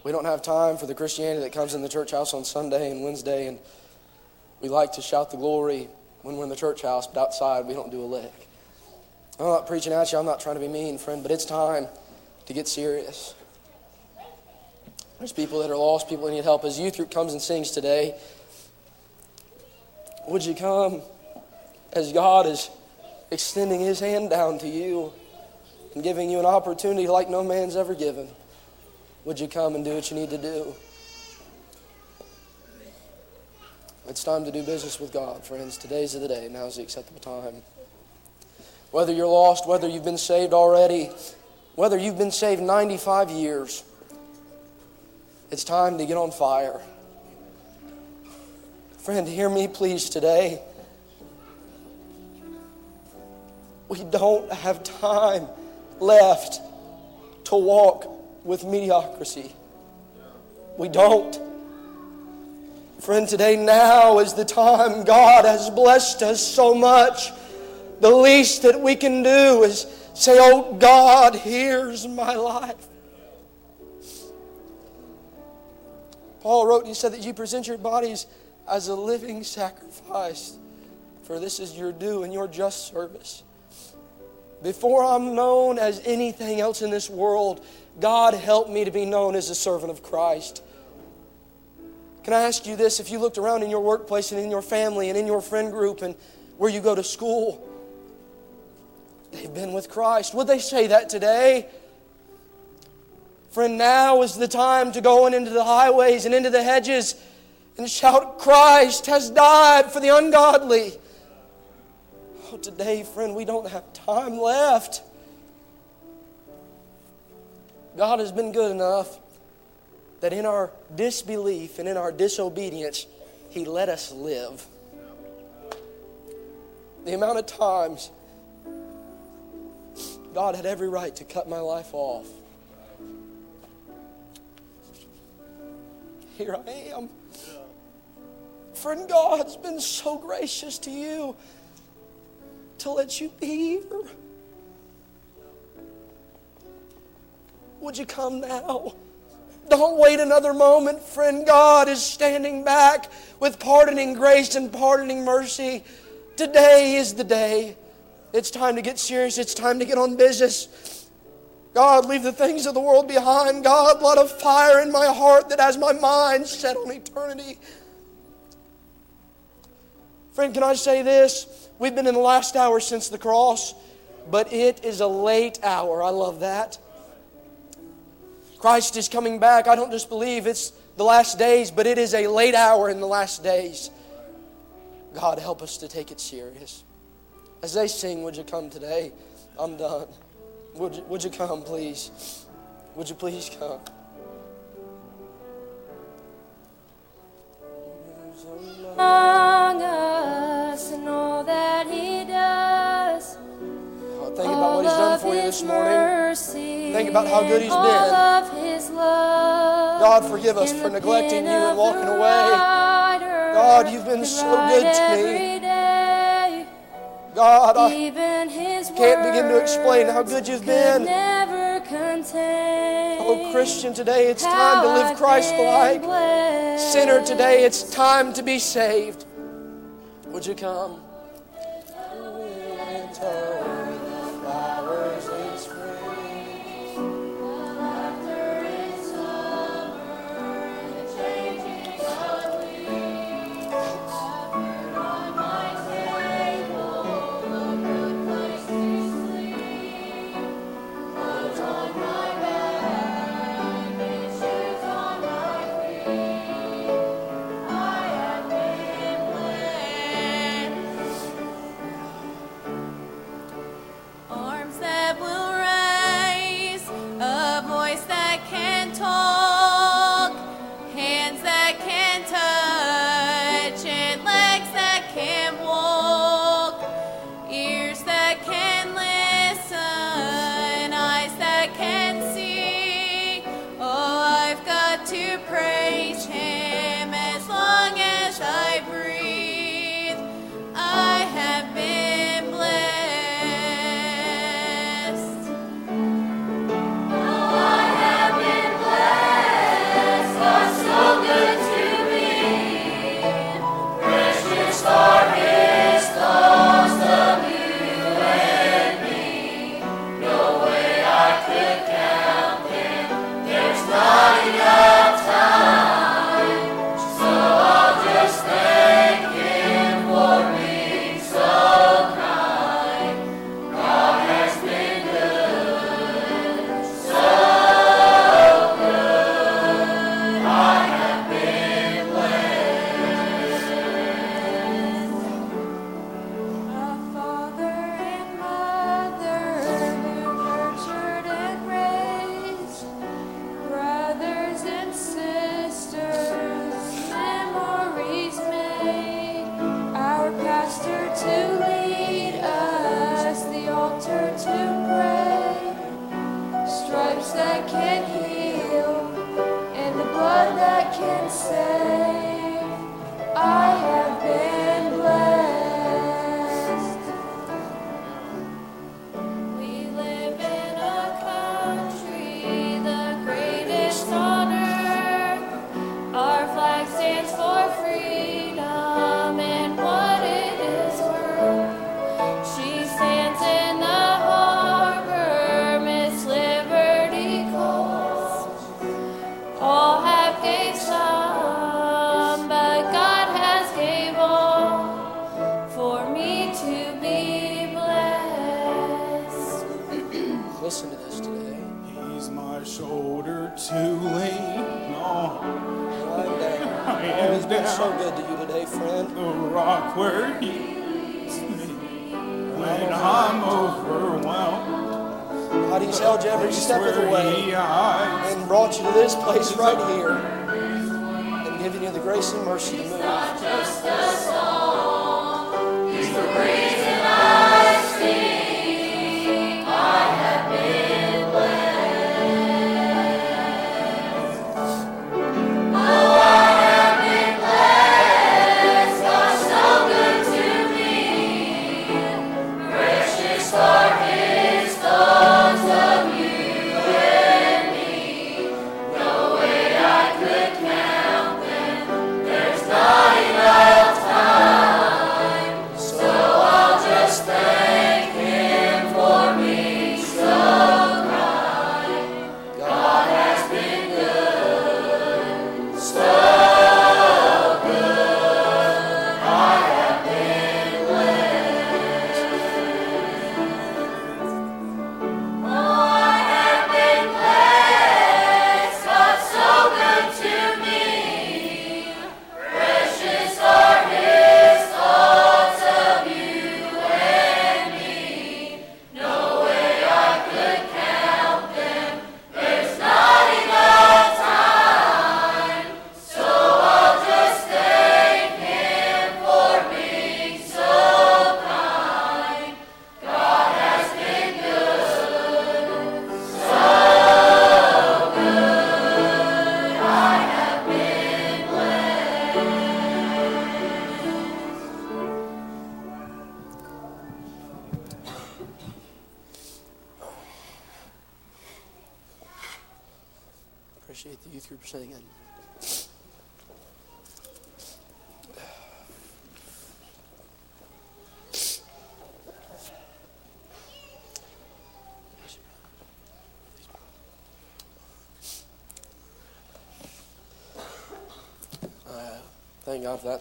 We don't have time for the Christianity that comes in the church house on Sunday and Wednesday, and we like to shout the glory when we're in the church house, but outside we don't do a lick. I'm not preaching at you, I'm not trying to be mean, friend, but it's time to get serious. There's people that are lost, people that need help. As youth group comes and sings today, would you come as God is extending his hand down to you and giving you an opportunity like no man's ever given? Would you come and do what you need to do? It's time to do business with God, friends. Today's the day. Now's the acceptable time. Whether you're lost, whether you've been saved already, whether you've been saved 95 years, it's time to get on fire. Friend, hear me please today. We don't have time left to walk with mediocrity. We don't. Friend, today now is the time. God has blessed us so much. The least that we can do is say, Oh God, here's my life. Paul wrote, and he said that you present your bodies as a living sacrifice, for this is your due and your just service. Before I'm known as anything else in this world, God help me to be known as a servant of Christ. Can I ask you this? If you looked around in your workplace and in your family and in your friend group and where you go to school, they've been with Christ. Would they say that today? Friend, now is the time to go into the highways and into the hedges and shout, Christ has died for the ungodly. Oh, today, friend, we don't have time left. God has been good enough that in our disbelief and in our disobedience, He let us live. The amount of times God had every right to cut my life off. Here I am. Friend, God's been so gracious to you to let you be here. Would you come now? Don't wait another moment, friend. God is standing back with pardoning grace and pardoning mercy. Today is the day. It's time to get serious. It's time to get on business. God, leave the things of the world behind. God, let a fire in my heart that has my mind set on eternity. Friend, can I say this? We've been in the last hour since the cross, but it is a late hour. I love that. Christ is coming back. I don't just believe it's the last days, but it is a late hour in the last days. God, help us to take it serious. As they sing, would you come today? I'm done. Would you, would you come, please? Would you please come? Among us and all that He does. Oh, think about what He's done for you this morning. Think about how good He's been. of His love. God, forgive us for neglecting you and walking away. God, you've been so good to me. God, I can't begin to explain how good you've been. Oh, Christian, today it's time to live Christ like. Sinner, today it's time to be saved. Would you come?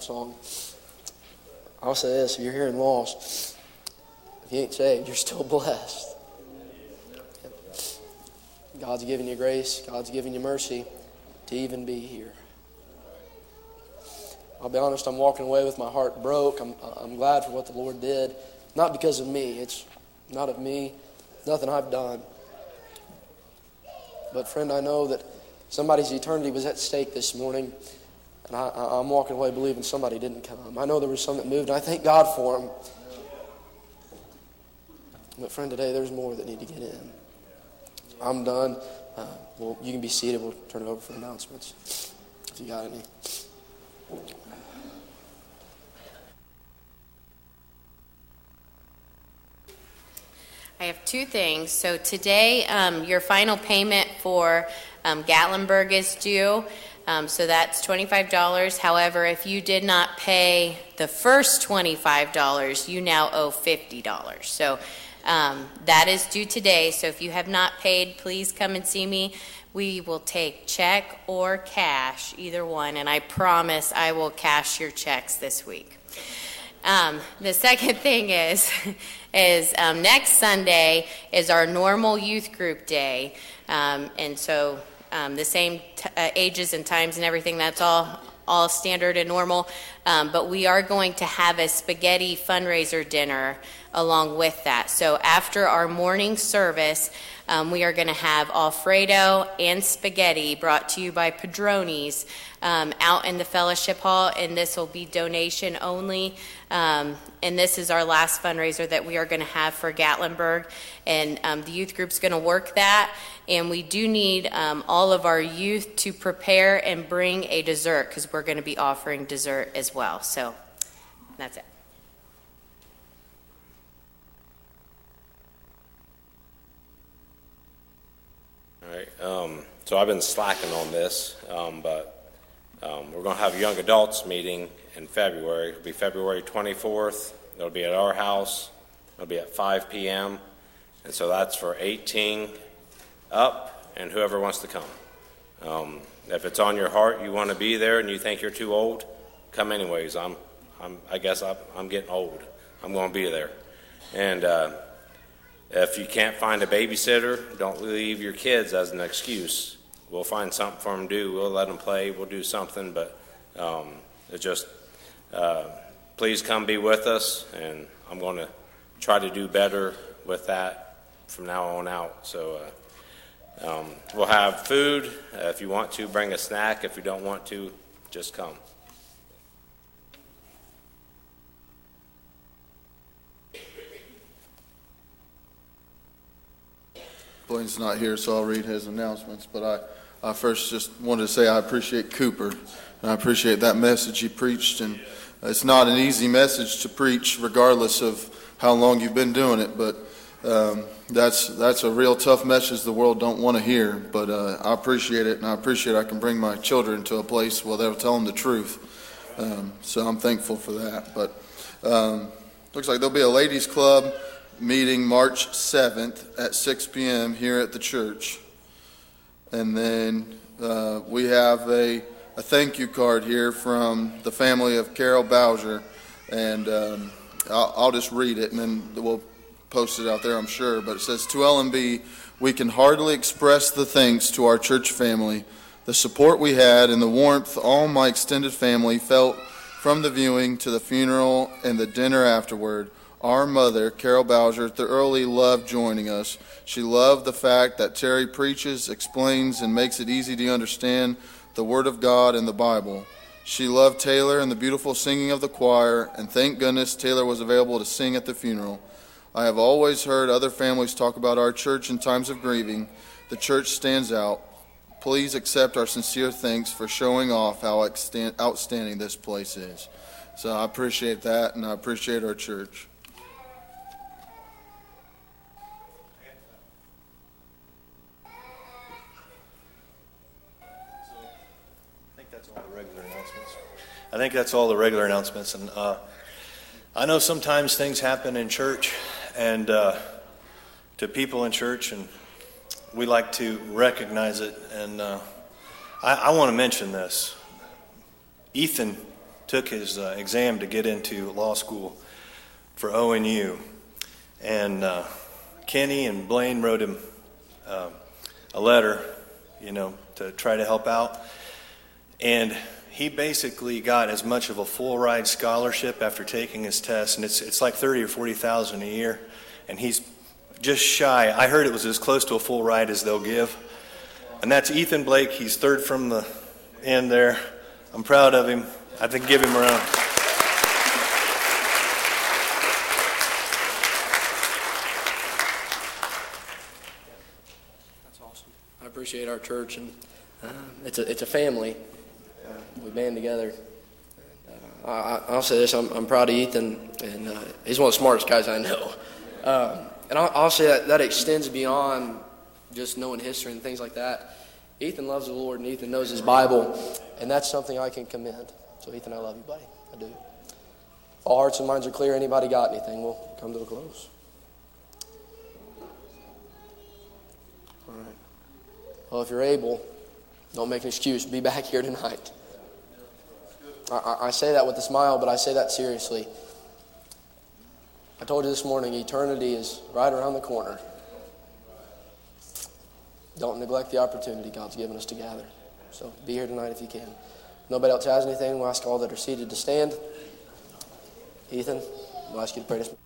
Song. I'll say this if you're hearing lost, if you ain't saved, you're still blessed. God's given you grace, God's given you mercy to even be here. I'll be honest, I'm walking away with my heart broke. I'm, I'm glad for what the Lord did. Not because of me, it's not of me, nothing I've done. But, friend, I know that somebody's eternity was at stake this morning, and I, I'm walking away believing somebody didn't come. I know there was some that moved, and I thank God for them. But, friend, today there's more that need to get in. I'm done. Uh, well, you can be seated. We'll turn it over for announcements if you got any. I have two things. So today, um, your final payment for um, Gatlinburg is due. Um, so that's $25. However, if you did not pay the first $25, you now owe $50. So um, that is due today. So if you have not paid, please come and see me. We will take check or cash, either one, and I promise I will cash your checks this week. Um, the second thing is, is um, next Sunday is our normal youth group day, um, and so um, the same t- uh, ages and times and everything. That's all all standard and normal. Um, but we are going to have a spaghetti fundraiser dinner along with that. So after our morning service. Um, we are going to have Alfredo and spaghetti brought to you by Padronis um, out in the fellowship hall, and this will be donation only. Um, and this is our last fundraiser that we are going to have for Gatlinburg, and um, the youth group's going to work that. And we do need um, all of our youth to prepare and bring a dessert because we're going to be offering dessert as well. So that's it. All right, um, so I've been slacking on this, um, but, um, we're gonna have a young adults meeting in February. It'll be February twenty-fourth. It'll be at our house. It'll be at five PM. And so that's for eighteen up and whoever wants to come. Um, if it's on your heart, you wanna be there and you think you're too old, come anyways. I'm, I'm, I guess I'm, I'm getting old. I'm gonna be there. And, uh, if you can't find a babysitter, don't leave your kids as an excuse. we'll find something for them to do. We'll let them play. We'll do something, but um, it just uh, please come be with us, and I'm going to try to do better with that from now on out. So uh, um, we'll have food. Uh, if you want to, bring a snack. If you don't want to, just come. Blaine's not here, so I'll read his announcements. But I, I first just wanted to say I appreciate Cooper, and I appreciate that message he preached. And it's not an easy message to preach, regardless of how long you've been doing it. But um, that's that's a real tough message the world don't want to hear. But uh, I appreciate it, and I appreciate I can bring my children to a place where they'll tell them the truth. Um, so I'm thankful for that. But um, looks like there'll be a ladies' club meeting March 7th at 6 p.m. here at the church. And then uh, we have a, a thank you card here from the family of Carol Bowser. And um, I'll, I'll just read it and then we'll post it out there, I'm sure. But it says To LMB, we can hardly express the thanks to our church family, the support we had, and the warmth all my extended family felt from the viewing to the funeral and the dinner afterward. Our mother, Carol Bowser, thoroughly loved joining us. She loved the fact that Terry preaches, explains, and makes it easy to understand the Word of God and the Bible. She loved Taylor and the beautiful singing of the choir, and thank goodness Taylor was available to sing at the funeral. I have always heard other families talk about our church in times of grieving. The church stands out. Please accept our sincere thanks for showing off how outstanding this place is. So I appreciate that, and I appreciate our church. I think that's all the regular announcements. And uh, I know sometimes things happen in church and uh, to people in church, and we like to recognize it. And uh, I, I want to mention this. Ethan took his uh, exam to get into law school for ONU, and uh, Kenny and Blaine wrote him um, a letter, you know, to try to help out. And he basically got as much of a full ride scholarship after taking his test, and it's it's like thirty or forty thousand a year, and he's just shy. I heard it was as close to a full ride as they'll give, and that's Ethan Blake. He's third from the end there. I'm proud of him. I think give him a round. That's awesome. I appreciate our church, and uh, it's a it's a family we band together. Uh, I, I'll say this: I'm, I'm proud of Ethan, and uh, he's one of the smartest guys I know. Um, and I'll, I'll say that that extends beyond just knowing history and things like that. Ethan loves the Lord, and Ethan knows his Bible, and that's something I can commend. So, Ethan, I love you, buddy. I do. All hearts and minds are clear. Anybody got anything? We'll come to a close. All right. Well, if you're able, don't make an excuse. Be back here tonight. I, I say that with a smile, but I say that seriously. I told you this morning, eternity is right around the corner. Don't neglect the opportunity God's given us to gather. So be here tonight if you can. Nobody else has anything. We'll ask all that are seated to stand. Ethan, we'll ask you to pray to so